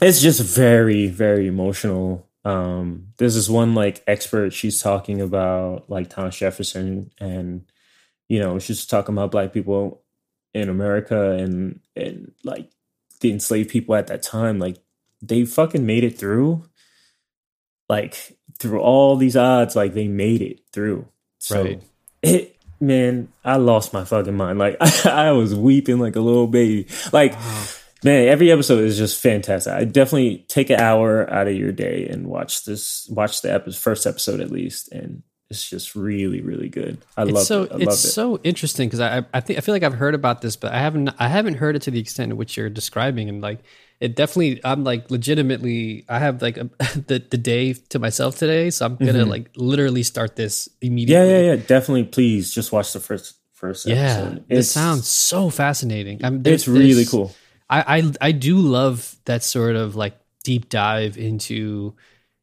it's just very very emotional um there's this one like expert she's talking about like thomas jefferson and you know she's talking about black people in america and and like the enslaved people at that time like they fucking made it through like through all these odds like they made it through so Right. it man i lost my fucking mind like i was weeping like a little baby like Man, every episode is just fantastic. I definitely take an hour out of your day and watch this. Watch the epi- first episode at least, and it's just really really good. I it's love so it. I it's it. so interesting because I I think I feel like I've heard about this, but I haven't I haven't heard it to the extent in which you're describing, and like it definitely I'm like legitimately I have like a, the the day to myself today, so I'm gonna like literally start this immediately. Mm-hmm. yeah, yeah, yeah. Definitely, please just watch the first first Yeah, episode. it sounds so fascinating. I'm, there's- it's really there's- cool. I, I I do love that sort of like deep dive into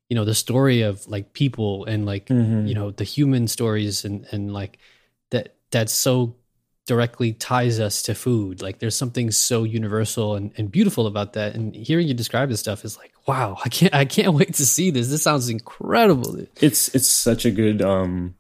you know the story of like people and like Mhm. you know the human stories and and like that that's so directly ties us to food like there's something so universal and, and beautiful about that and hearing you describe this stuff is like wow i can't i can't wait to see this this sounds incredible It's it's such a good um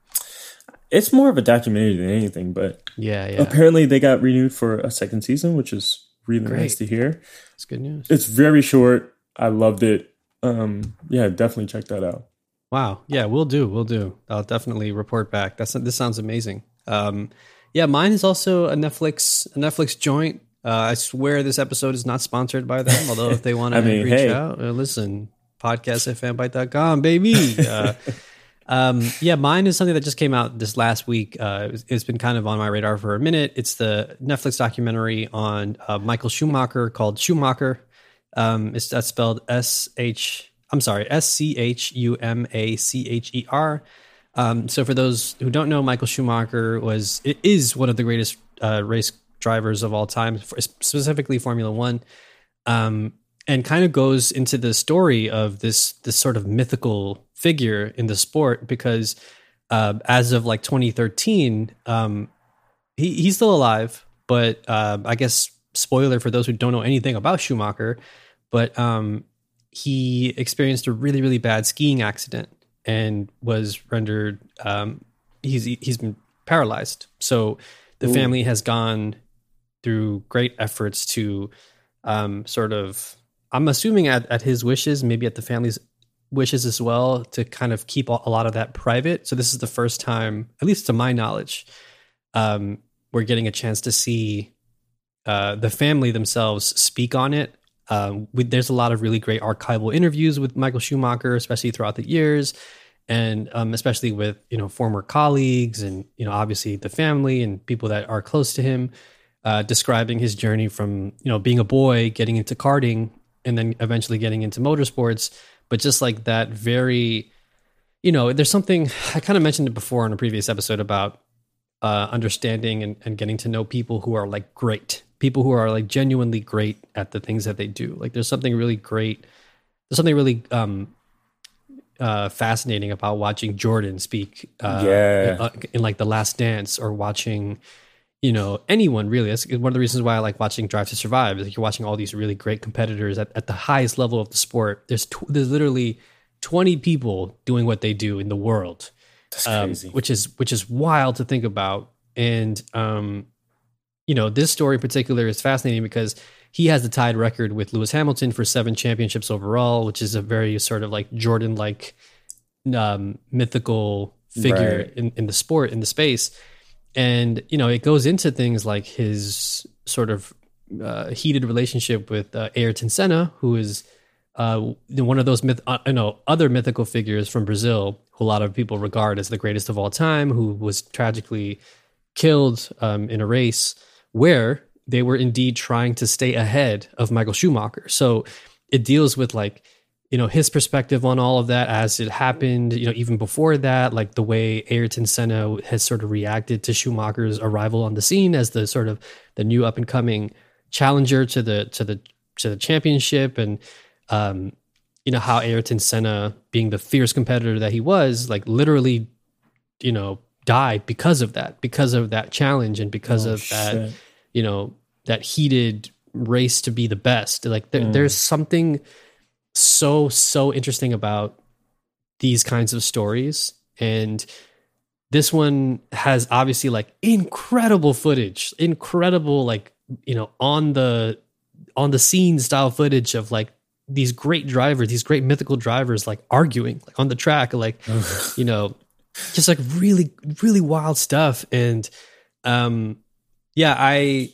it's more of a documentary than anything, but yeah yeah apparently they got renewed for a second season, which is really nice to hear. it's good news It's very short. I loved it. Um yeah, definitely check that out. Wow. Yeah, we'll do. We'll do. I'll definitely report back. That's this sounds amazing. Um, yeah, mine is also a Netflix a Netflix joint. Uh, I swear this episode is not sponsored by them. Although if they want to I mean, reach hey. out, uh, listen, podcast at fanbyte.com, baby. Uh, um, yeah, mine is something that just came out this last week. Uh, it's- it's been kind of on my radar for a minute. It's the Netflix documentary on uh, Michael Schumacher called Schumacher. Um, it's that's spelled S H. I'm sorry, S C H U M A C H E R. Um, so for those who don't know, Michael Schumacher was is one of the greatest uh, race drivers of all time, specifically Formula One, um, and kind of goes into the story of this this sort of mythical figure in the sport because uh, as of like 2013, um, he he's still alive, but uh, I guess spoiler for those who don't know anything about Schumacher, but um, he experienced a really really bad skiing accident and was rendered um, he's he's been paralyzed. So the Ooh. family has gone through great efforts to um, sort of I'm assuming at, at his wishes, maybe at the family's wishes as well, to kind of keep a a lot of that private. So this is the first time, at least to my knowledge, um, we're getting a chance to see uh, the family themselves speak on it. Um, we, there's a lot of really great archival interviews with Michael Schumacher, especially throughout the years, and um, especially with you know former colleagues and you know obviously the family and people that are close to him, uh, describing his journey from you know being a boy, getting into karting, and then eventually getting into motorsports. But just like that, very you know, there's something I kind of mentioned it before in a previous episode about uh, understanding and, and getting to know people who are like great, people who are like genuinely great at the things that they do. Like there's something really great, there's something really um, uh, fascinating about watching Jordan speak, uh, Yeah. in, in like The Last Dance or watching, you know, anyone really. That's one of the reasons why I like watching Drive to Survive. Is like you're watching all these really great competitors at, at the highest level of the sport. There's tw- there's literally 20 people doing what they do in the world um, which is which is wild to think about. And um, you know, this story in particular is fascinating because he has the tied record with Lewis Hamilton for seven championships overall, which is a very sort of like Jordan like um, mythical figure Right. in, in the sport in the space. And you know, it goes into things like his sort of uh, heated relationship with uh, Ayrton Senna, who is uh, one of those myth, uh, you know, other mythical figures from Brazil, who a lot of people regard as the greatest of all time, who was tragically killed um, in a race where they were indeed trying to stay ahead of Michael Schumacher. So it deals with like you know his perspective on all of that as it happened. You know, even before that, like the way Ayrton Senna has sort of reacted to Schumacher's arrival on the scene as the sort of the new up and coming challenger to the to the to the championship and um you know how Ayrton Senna being the fierce competitor that he was like literally you know died because of that because of that challenge and because Oh, of that shit. You know that heated race to be the best. Like there, Mm. there's something so so interesting about these kinds of stories. And this one has obviously like incredible footage incredible like you know on the on the scene style footage of like these great drivers these great mythical drivers like arguing like on the track like you know just like really really wild stuff. And um yeah i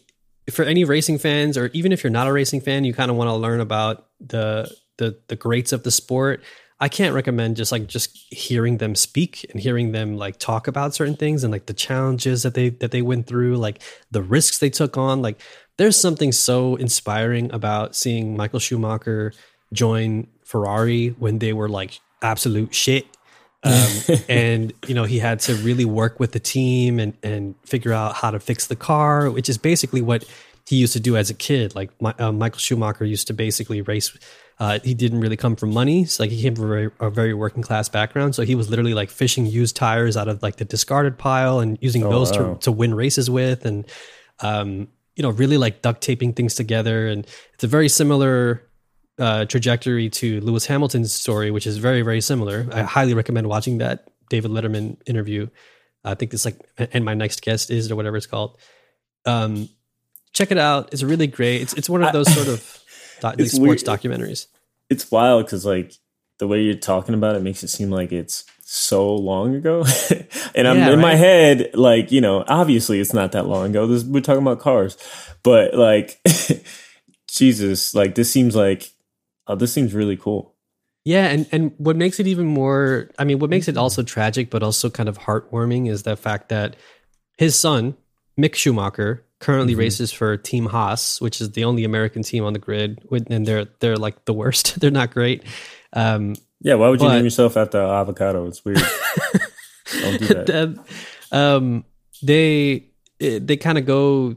for any racing fans or even if you're not a racing fan you kind of want to learn about the the the greats of the sport I can't recommend just like just hearing them speak and hearing them like talk about certain things and like the challenges that they that they went through, like the risks they took on. Like there's something so inspiring about seeing Michael Schumacher join Ferrari when they were like absolute shit. Um, and you know he had to really work with the team and and figure out how to fix the car, which is basically what he used to do as a kid. Like my, uh, Michael Schumacher used to basically race. Uh, he didn't really come from money, so like he came from a very, a very working class background. So he was literally like fishing used tires out of like the discarded pile and using Oh, those wow. to, to win races with, and um, you know, really like duct taping things together. And it's a very similar uh, trajectory to Lewis Hamilton's story, which is very very similar. I highly recommend watching that David Letterman interview. I think it's like, and my next guest is or whatever it's called. Um, check it out. It's really great. It's it's one of those sort of doc, like sports weird. documentaries. It's wild because like the way you're talking about it makes it seem like it's so long ago, and I'm Yeah, in my head like you know obviously it's not that long ago. This we're talking about cars, but like Jesus, like this seems like oh this seems really cool. Yeah, and and what makes it even more, I mean, what makes it also tragic, but also kind of heartwarming, is the fact that his son Mick Schumacher currently Mhm. races for Team Haas, which is the only American team on the grid, and they're they're like the worst. they're not great. Um, Yeah, why would you But- name yourself after avocado? It's weird. Don't do that. um, they they kind of go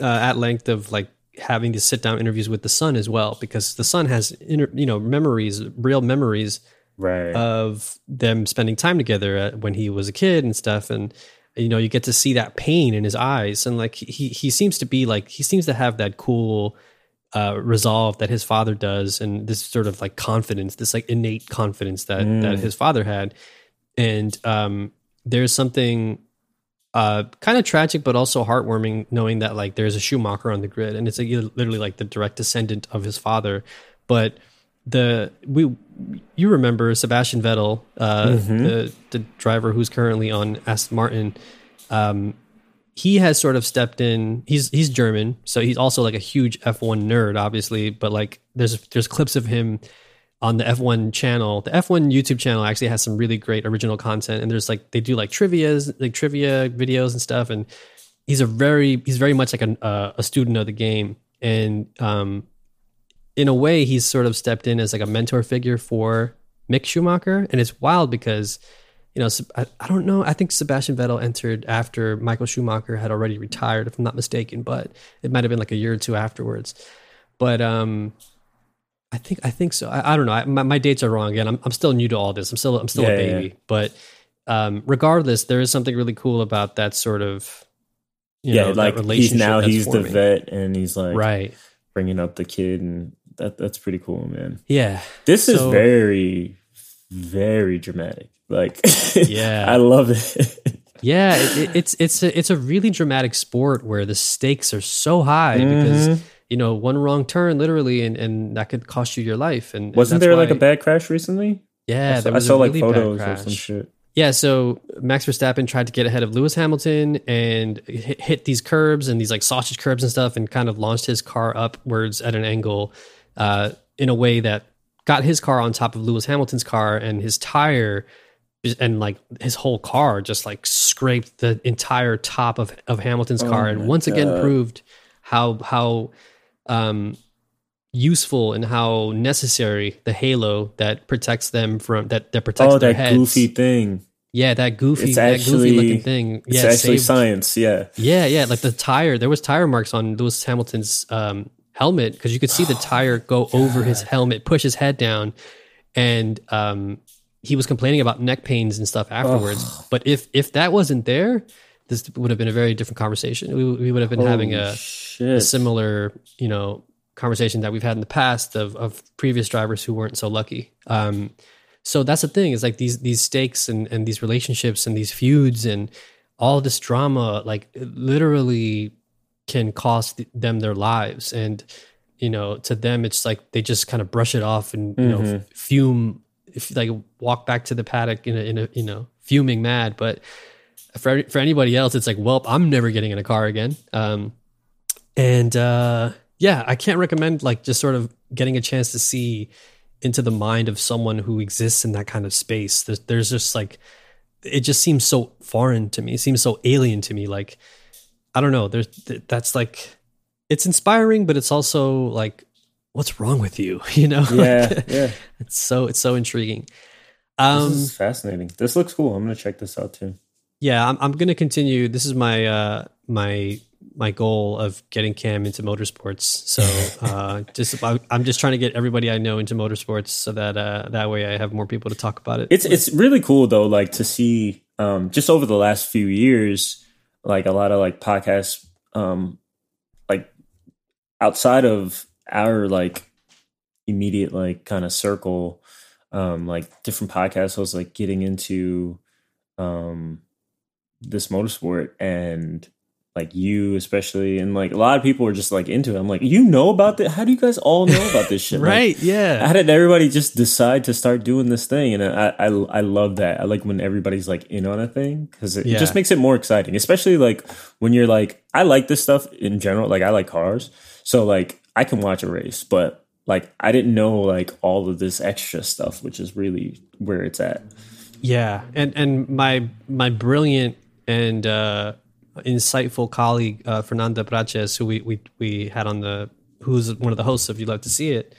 uh, at length of like having to sit down interviews with the son as well because the son has inter, you know memories real memories Right. of them spending time together when he was a kid and stuff and you know you get to see that pain in his eyes and like he he seems to be like he seems to have that cool uh resolve that his father does and this sort of like confidence this like innate confidence that Mm. that his father had and um there's something uh kind of tragic but also heartwarming knowing that like there's a Schumacher on the grid and it's like, literally like the direct descendant of his father. But the we you remember Sebastian Vettel uh Mhm. the the driver who's currently on Aston Martin. Um he has sort of stepped in. He's he's German so he's also like a huge F1 nerd obviously but like there's there's clips of him on the F1 channel. The F1 YouTube channel actually has some really great original content, and there's like they do like trivia's, like trivia videos and stuff. And he's a very he's very much like an, uh, a student of the game, and um, in a way, he's sort of stepped in as like a mentor figure for Mick Schumacher, and it's wild because. You know, I, I don't know. I think Sebastian Vettel entered after Michael Schumacher had already retired, if I'm not mistaken, but it might have been like a year or two afterwards. But um, I think I think so. I, I don't know. I, my, my dates are wrong again. I'm I'm still new to all this. I'm still I'm still Yeah, a yeah, baby. But um, regardless, there is something really cool about that sort of you yeah, know, like he's now he's the vet and he's like right. bringing up the kid and that that's pretty cool, man. Yeah, This is So- very very dramatic. Like Yeah. I love it. yeah. It, it, it's it's a, it's a really dramatic sport where the stakes are so high because Mhm. You know one wrong turn literally and, and that could cost you your life. And and Wasn't that's there like a bad crash recently? Yeah, I saw, I saw like really bad photos or some shit. Yeah, so Max Verstappen tried to get ahead of Lewis Hamilton and hit, hit these curbs and these like sausage curbs and stuff, and kind of launched his car upwards at an angle uh, in a way that got his car on top of Lewis Hamilton's car, and his tire and like his whole car just like scraped the entire top of of Hamilton's Oh car, and once again proved how how um useful and how necessary the halo that protects them from that that protects Oh, their that heads. goofy thing. Yeah, that goofy, It's that actually- goofy looking thing. It's actually saved- science. Yeah. Yeah, yeah, like the tire. There was tire marks on Lewis Hamilton's um, helmet because you could see the tire go over his helmet, push his head down, and um, he was complaining about neck pains and stuff afterwards. But if if that wasn't there, this would have been a very different conversation. We, we would have been having a, a similar, you know, conversation that we've had in the past of of previous drivers who weren't so lucky. Um, so that's the thing is like these these stakes and and these relationships and these feuds and all this drama like literally can cost th- them their lives and you know to them it's like they just kind of brush it off and you know Mhm. f- fume if like walk back to the paddock in a, in a you know fuming mad but for for anybody else it's like well I'm never getting in a car again um and uh yeah i can't recommend like just sort of getting a chance to see into the mind of someone who exists in that kind of space. There's, there's just like, it just seems so foreign to me. It seems so alien to me. Like, I don't know. There's that's like, it's inspiring, but it's also like, what's wrong with you? You know? Yeah, yeah. it's so it's so intriguing. This Um, is fascinating. This looks cool. I'm gonna check this out too. Yeah, I'm I'm gonna continue. This is my uh my my goal of getting Cam into motorsports. So uh, just I'm just trying to get everybody I know into motorsports, so that uh, that way I have more people to talk about it. It's it's really cool though, like to see um, just over the last few years, like a lot of like podcasts, um, like outside of our like immediate like kind of circle, um, like different podcast hosts like getting into um, this motorsport and like you especially and like a lot of people are just like into it. I'm like, you know about that? How do you guys all know about this shit? Like, right? Yeah. how did everybody just decide to start doing this thing? And I, I, I love that. I like when everybody's like in on a thing because it, it just makes it more exciting, especially like when you're like, I like this stuff in general. Like I like cars, so like I can watch a race, but like I didn't know like all of this extra stuff, which is really where it's at. Yeah, and and my my brilliant and uh, insightful colleague uh, Fernanda Prates, who we, we we had on the who's one of the hosts If You Love to See It.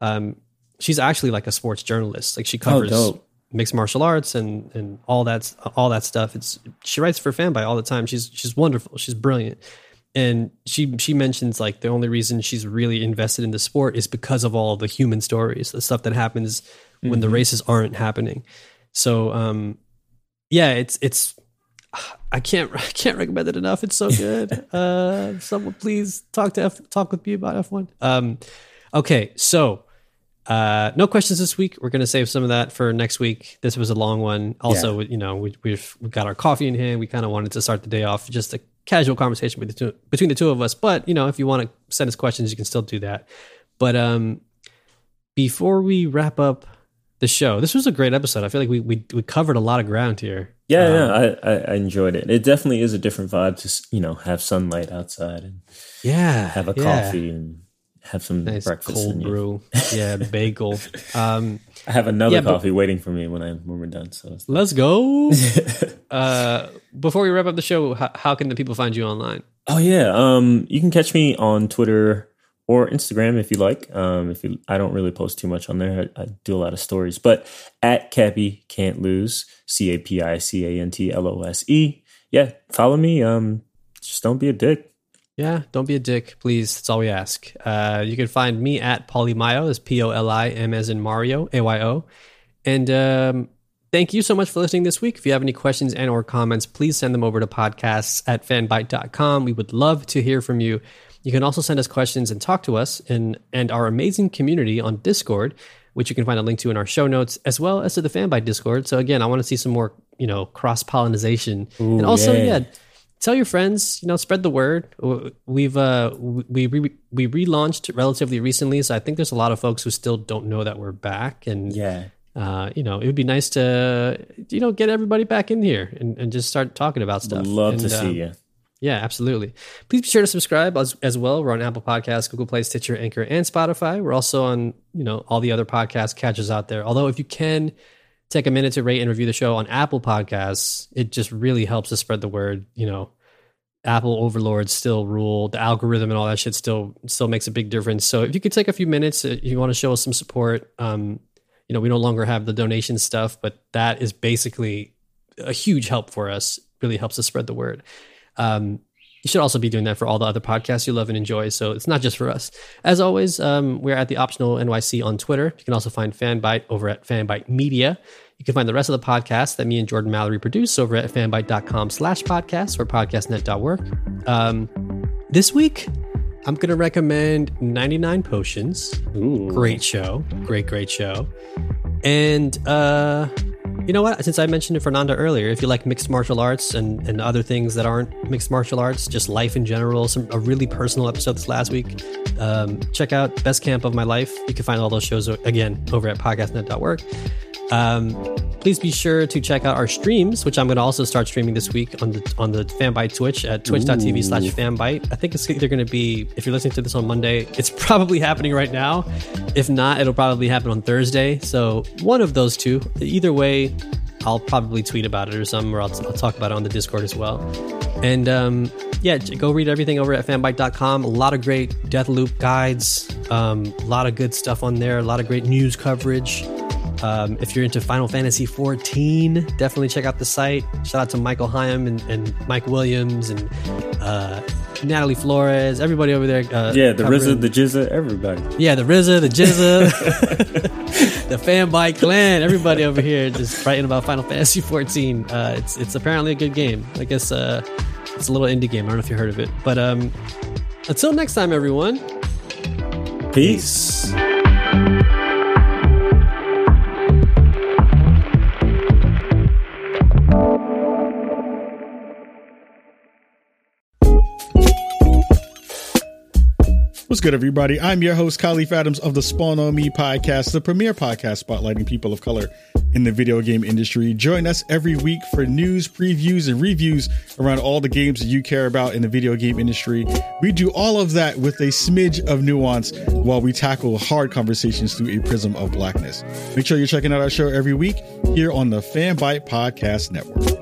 Um, she's actually like a sports journalist. Like she covers dope. mixed martial arts and and all that all that stuff. It's she writes for Fanbyte all the time. She's she's wonderful. She's brilliant. And she she mentions like the only reason she's really invested in the sport is because of all the human stories, the stuff that happens when the races aren't happening. So um yeah, it's it's I can't I can't recommend it enough. It's so good. uh someone please talk to F, talk with me about F1. Um okay, so uh no questions this week. We're going to save some of that for next week. This was a long one. Also, you know, we we've we got our coffee in hand. We kind of wanted to start the day off just a casual conversation with the two, between the two of us, but you know, if you want to send us questions, you can still do that. But um before we wrap up the show, this was a great episode. I feel like we we, we covered a lot of ground here. Yeah, yeah, I, I, enjoyed it. It definitely is a different vibe to you know have sunlight outside and Yeah, have a yeah. coffee and have some nice breakfast. cold and brew. Yeah, bagel. Um, I have another Yeah, but- coffee waiting for me when I when we're done. So let's go. uh, before we wrap up the show, how, how can the people find you online? Oh yeah, um, you can catch me on Twitter or Instagram if you like. Um, if you, I don't really post too much on there. I, I do a lot of stories, but at Cappy can't lose. C A P I C A N T L O S E. Yeah, follow me. Um, just don't be a dick. Yeah, don't be a dick, please. That's all we ask. Uh, you can find me at Polimayo. That's P O L I M as in Mario, A Y O. And um, thank you so much for listening this week. If you have any questions and or comments, please send them over to podcasts at fanbyte.com. We would love to hear from you. You can also send us questions and talk to us in and our amazing community on Discord, which you can find a link to in our show notes, as well as to the Fanbyte Discord. So again, I want to see some more, you know, cross pollination. And also, yeah. yeah, tell your friends you know spread the word we've uh we we, we relaunched relatively recently so i think there's a lot of folks who still don't know that we're back and Yeah, uh you know it would be nice to you know get everybody back in here and, and just start talking about stuff love to And, see um, you. Yeah, absolutely. Please be sure to subscribe as, as well. We're on Apple Podcasts, Google Play, Stitcher, Anchor, and Spotify. We're also on, you know, all the other podcast catchers out there. Although if you can take a minute to rate and review the show on Apple Podcasts, it just really helps us spread the word. You know, Apple overlords still rule. The algorithm and all that shit still still makes a big difference. So if you could take a few minutes, uh, you want to show us some support. Um, you know, we no longer have the donation stuff, but that is basically a huge help for us. Really helps us spread the word. Um, you should also be doing that for all the other podcasts you love and enjoy. So it's not just for us. As always, um, we're at the Optional NYC on Twitter. You can also find Fanbyte over at Fanbyte Media. You can find the rest of the podcasts that me and Jordan Mallory produce over at fanbyte.com slash podcasts or podcastnet.work. Um, this week, I'm going to recommend 99 Potions. Ooh. Great show. Great, great show. And uh, you know what? Since I mentioned Fernanda earlier, if you like mixed martial arts and, and other things that aren't mixed martial arts, just life in general, some a really personal episode this last week, um, check out Best Camp of My Life. You can find all those shows again over at podcastnet.work. Um, please be sure to check out our streams, which I'm going to also start streaming this week on the on the Fanbyte Twitch at twitch.tv slash fanbyte. I think it's either going to be, if you're listening to this on Monday, it's probably happening right now. If not, it'll probably happen on Thursday. So one of those two. Either way, I'll probably tweet about it or something, or I'll, I'll talk about it on the Discord as well. And um, yeah, go read everything over at fanbyte.com. A lot of great Deathloop guides, um, a lot of good stuff on there, a lot of great news coverage. Um, if you're into Final Fantasy 14, definitely check out the site. Shout out to Michael Higham and, and Mike Williams and uh, Natalie Flores, everybody over there. Uh, yeah, the RZA, the Jizza, everybody. Yeah, the RZA, the Jizza, the Fanbyte clan, everybody over here just writing about Final Fantasy 14. Uh, it's it's apparently a good game. I guess uh, it's a little indie game. I don't know if you heard of it, but um, until next time, everyone. Peace. What's good, everybody? I'm your host, Kahlief Adams of the Spawn on Me podcast, the premier podcast spotlighting people of color in the video game industry. Join us every week for news, previews, and reviews around all the games that you care about in the video game industry. We do all of that with a smidge of nuance while we tackle hard conversations through a prism of blackness. Make sure you're checking out our show every week here on the Fanbyte Podcast Network.